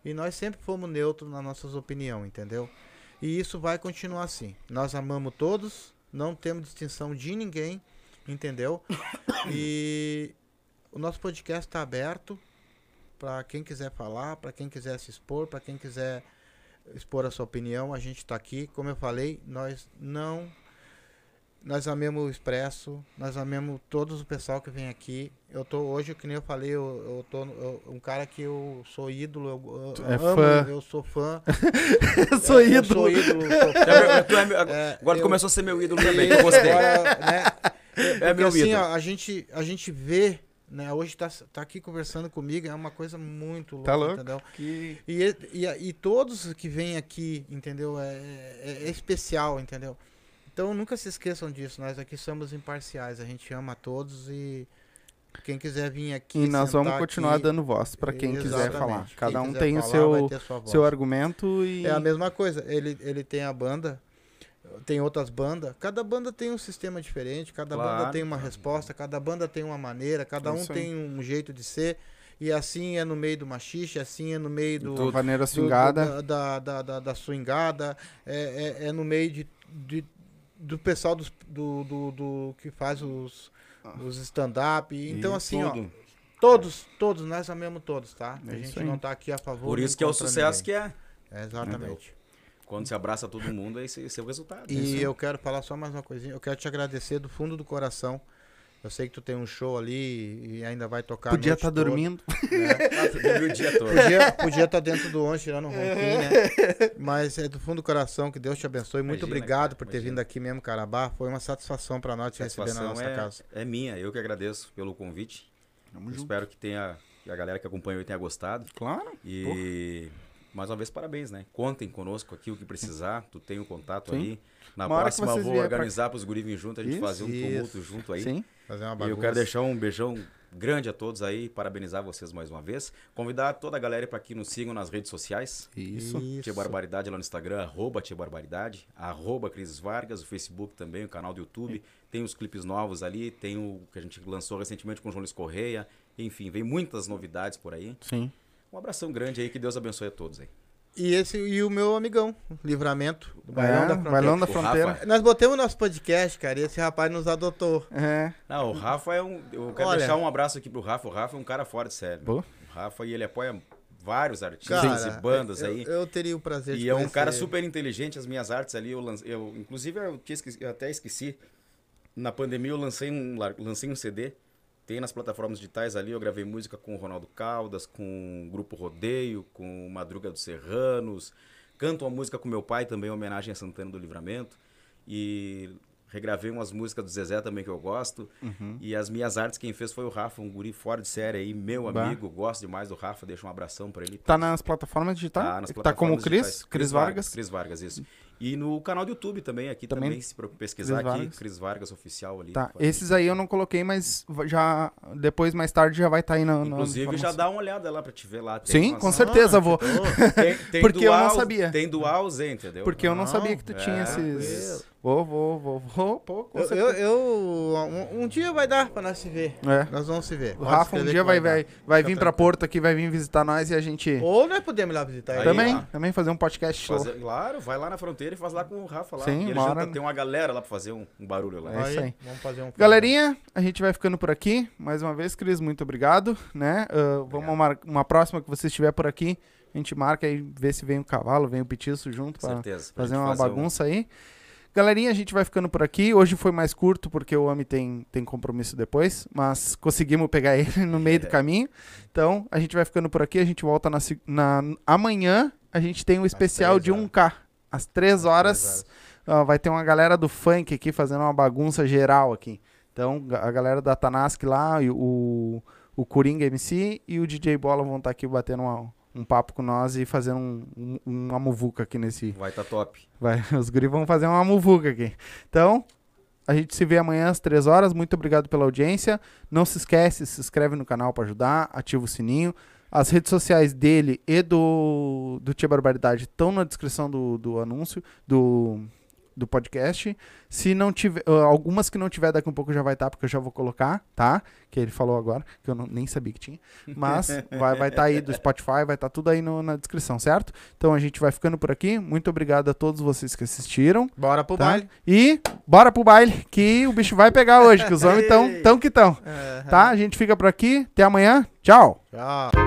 Speaker 2: e nós sempre fomos neutros nas nossas opiniões, entendeu? E isso vai continuar assim. Nós amamos todos, não temos distinção de ninguém, entendeu? E o nosso podcast está aberto para quem quiser falar, para quem quiser se expor, para quem quiser expor a sua opinião, a gente está aqui. Como eu falei, nós não nós amemos o Expresso, nós amemos todos o pessoal que vem aqui. Eu tô hoje, que nem eu falei, eu, eu tô eu- um cara que eu sou ídolo, eu, eu
Speaker 1: É
Speaker 2: amo,
Speaker 1: fã.
Speaker 2: eu sou fã.
Speaker 1: eu sou
Speaker 2: É, Eu
Speaker 1: ídolo.
Speaker 2: sou ídolo, sou fã.
Speaker 3: É meu-
Speaker 2: É,
Speaker 3: agora
Speaker 2: eu-
Speaker 3: começou a ser meu ídolo também, eu gostei.
Speaker 2: Agora, né,
Speaker 3: É meu
Speaker 2: assim,
Speaker 3: ídolo.
Speaker 2: ó, a gente a gente vê, né, hoje tá, tá aqui conversando comigo, é uma coisa muito louca,
Speaker 1: Tá louco?
Speaker 2: entendeu?
Speaker 1: Que...
Speaker 2: E, e, e todos que vêm aqui, entendeu? É, é, é especial, entendeu? Então nunca se esqueçam disso. Nós aqui somos imparciais. A gente ama todos e quem quiser vir aqui.
Speaker 1: E nós vamos continuar
Speaker 2: aqui,
Speaker 1: dando voz pra quem quiser falar.
Speaker 2: Quem
Speaker 1: Cada um
Speaker 2: quiser
Speaker 1: tem o
Speaker 2: falar
Speaker 1: seu, seu argumento e.
Speaker 2: É a mesma coisa. Ele, ele tem a banda, tem outras bandas. Cada banda tem um sistema diferente, cada
Speaker 3: Claro,
Speaker 2: banda tem uma
Speaker 3: claro.
Speaker 2: resposta, cada banda tem uma maneira, cada
Speaker 1: É
Speaker 2: um tem um jeito de ser. E assim é no meio do machixe, assim é no meio do,
Speaker 1: do vaneira
Speaker 2: do-
Speaker 1: swingada.
Speaker 2: da, da, da, da swingada, é, é, é no meio de, de- do pessoal dos, do, do, do que faz os, os stand-up. Então,
Speaker 3: E
Speaker 2: assim, ó,
Speaker 3: tudo.
Speaker 2: todos, todos, nós amamos todos, tá?
Speaker 1: É
Speaker 2: a gente não tá aqui a favor.
Speaker 3: Por isso que é o sucesso
Speaker 2: ninguém.
Speaker 3: que é.
Speaker 2: É, exatamente.
Speaker 3: Quando se abraça todo mundo, esse, esse é o resultado.
Speaker 2: E eu quero falar só mais uma coisinha. Eu quero te agradecer do fundo do coração. Eu sei que tu tem um show ali e ainda vai tocar.
Speaker 1: Podia estar
Speaker 2: toda,
Speaker 1: dormindo.
Speaker 2: né?
Speaker 3: Ah, tu dormiu o dia todo.
Speaker 2: Podia podia estar dentro do ônibus tirando um ronquinho, né? Mas é do fundo do coração, que Deus te abençoe. Muito
Speaker 3: Imagina,
Speaker 2: obrigado
Speaker 3: cara,
Speaker 2: por ter
Speaker 3: imagina.
Speaker 2: vindo aqui mesmo, Carabá. Foi uma satisfação pra nós te receber na nossa
Speaker 3: é,
Speaker 2: casa.
Speaker 3: é minha. Eu que agradeço pelo convite. Espero que tenha que a galera que acompanhou tenha gostado.
Speaker 1: Claro.
Speaker 3: E mais uma vez, parabéns, né? Contem conosco aqui o que precisar. Tu tem o contato
Speaker 1: Sim.
Speaker 3: aí. Na
Speaker 1: Uma
Speaker 3: próxima vou organizar para os guri virem junto, a gente
Speaker 1: Isso,
Speaker 3: fazer um
Speaker 2: isso.
Speaker 3: tumulto junto aí.
Speaker 1: Sim.
Speaker 2: Fazer uma
Speaker 3: E
Speaker 2: bagunça.
Speaker 3: eu quero deixar um beijão grande a todos aí, parabenizar vocês mais uma vez. Convidar toda a galera para que nos sigam nas redes sociais.
Speaker 1: Isso.
Speaker 3: Tia Barbaridade lá no Instagram, arroba Tia Barbaridade, arroba Cris Vargas, o Facebook também, o canal do YouTube. Tem os clipes novos ali, tem o que a gente lançou recentemente com o João Luiz Correia. Enfim, vem muitas novidades por aí.
Speaker 1: Sim.
Speaker 3: Um abração grande aí, que Deus abençoe a todos aí.
Speaker 2: E, esse, e o meu amigão, Livramento, do
Speaker 1: É,
Speaker 2: Bailão da Fronteira.
Speaker 1: Bailão da
Speaker 3: O
Speaker 1: Fronteira.
Speaker 3: Rafa.
Speaker 2: Nós botamos nosso podcast, cara, e esse rapaz nos adotou.
Speaker 1: É.
Speaker 3: Não, o Rafa é um. Eu quero
Speaker 2: Olha.
Speaker 3: deixar um abraço aqui pro Rafa. O Rafa é um cara fora de série.
Speaker 1: Pô.
Speaker 3: O Rafa e ele apoia vários artistas
Speaker 2: Cara,
Speaker 3: e bandas
Speaker 2: eu,
Speaker 3: aí.
Speaker 2: Eu teria o prazer de
Speaker 3: E é um cara
Speaker 2: ele.
Speaker 3: super inteligente, as minhas artes ali, eu, lance, eu inclusive eu, tinha esqueci- eu até esqueci, na pandemia eu lancei um, lancei um CD, tem nas plataformas digitais ali, eu gravei música com o Ronaldo Caldas, com o Grupo Rodeio, com o Madruga dos Serranos, canto uma música com meu pai também, em homenagem a Santana do Livramento, e regravei umas músicas do Zezé também que eu gosto,
Speaker 1: Uhum.
Speaker 3: e as minhas artes quem fez foi o Rafa, um guri fora de série aí, meu
Speaker 1: Bah.
Speaker 3: amigo, gosto demais do Rafa, deixa um abração pra ele.
Speaker 1: Tá nas plataformas digitais?
Speaker 3: Tá, nas
Speaker 1: tá como
Speaker 3: plataformas
Speaker 1: Cris? Cris Vargas?
Speaker 3: Cris Vargas, isso. E no canal do YouTube também, aqui
Speaker 1: Também.
Speaker 3: também, se pesquisar
Speaker 1: Cris
Speaker 3: aqui,
Speaker 1: Vargas.
Speaker 3: Cris Vargas Oficial ali.
Speaker 1: Tá, esses aí eu não coloquei, mas já depois, mais tarde, já vai estar aí na, na
Speaker 3: Inclusive, já
Speaker 1: informação.
Speaker 3: dá uma olhada lá pra te ver lá.
Speaker 1: Sim, com certeza vou.
Speaker 3: Tem, tem
Speaker 1: Porque eu não
Speaker 3: dual-
Speaker 1: sabia.
Speaker 3: Tem dual Z, entendeu?
Speaker 1: Porque eu não,
Speaker 2: Não,
Speaker 1: sabia que tu
Speaker 3: é,
Speaker 1: tinha esses... Vou, vou, vou, vou, pô, com
Speaker 2: Eu, eu, eu- um, um dia vai dar pra nós se ver.
Speaker 1: É.
Speaker 2: Nós vamos se ver.
Speaker 1: O
Speaker 2: Pode
Speaker 1: Rafa um dia
Speaker 2: que
Speaker 1: vai,
Speaker 2: dar.
Speaker 1: vai, vai vir pra. Porto aqui, vai vir visitar nós e a gente...
Speaker 2: Ou nós podemos ir lá visitar ele.
Speaker 1: Também,
Speaker 3: ó.
Speaker 1: também fazer um podcast show.
Speaker 3: Fazer- claro, vai lá na fronteira e faz lá com o Rafa lá.
Speaker 1: Sim,
Speaker 3: e ele
Speaker 1: uma
Speaker 3: junta-
Speaker 1: hora-
Speaker 3: tem uma galera lá pra fazer um, um barulho lá.
Speaker 1: É isso aí.
Speaker 2: Vamos fazer um
Speaker 1: Galerinha, a gente vai ficando por aqui. Mais uma vez, Cris, muito obrigado. Né? Ah, vamos mar- uma próxima que você estiver por aqui, a gente marca aí, vê se vem o cavalo, vem o petiço junto
Speaker 3: Com
Speaker 1: pra
Speaker 3: certeza. pra
Speaker 1: fazer uma
Speaker 3: um-
Speaker 1: bagunça aí. Galerinha, a gente vai ficando por aqui. Hoje foi mais curto porque o Ami tem, tem compromisso depois, mas conseguimos pegar ele no meio do
Speaker 3: É.
Speaker 1: caminho. Então, a gente vai ficando por aqui. A gente volta na, na- amanhã. A gente tem um especial de
Speaker 2: horas.
Speaker 1: 1K. Às 3 horas. Vai ter uma galera do funk aqui fazendo uma bagunça geral aqui. Então, a galera da Tanask lá, o, o Coringa MC e o DJ Bola vão estar aqui batendo uma- um papo com nós e fazendo um, um- uma muvuca aqui nesse.
Speaker 3: Vai tá top.
Speaker 1: Vai, os guris vão fazer uma muvuca aqui. Então, a gente se vê amanhã às 3 horas. Muito obrigado pela audiência. Não se esquece, se inscreve no canal para ajudar, ativa o sininho. As redes sociais dele e do, do Tia Barbaridade estão na descrição do, do anúncio, do, do podcast. Se não tiver, ah, algumas que não tiver, daqui um pouco já vai estar, porque eu já vou colocar, tá? Que ele falou agora, que eu não- nem sabia que tinha. Mas vai estar tá aí do Spotify, vai estar tudo aí no- na descrição, certo? Então a gente vai ficando por aqui. Muito obrigado a todos vocês que assistiram.
Speaker 2: Bora pro
Speaker 1: Tá?
Speaker 2: baile.
Speaker 1: E bora pro baile, que o bicho vai pegar hoje, que os homens estão tão que estão.
Speaker 2: É,
Speaker 1: Tá? A gente fica por aqui. Até amanhã. Tchau.
Speaker 2: Tchau.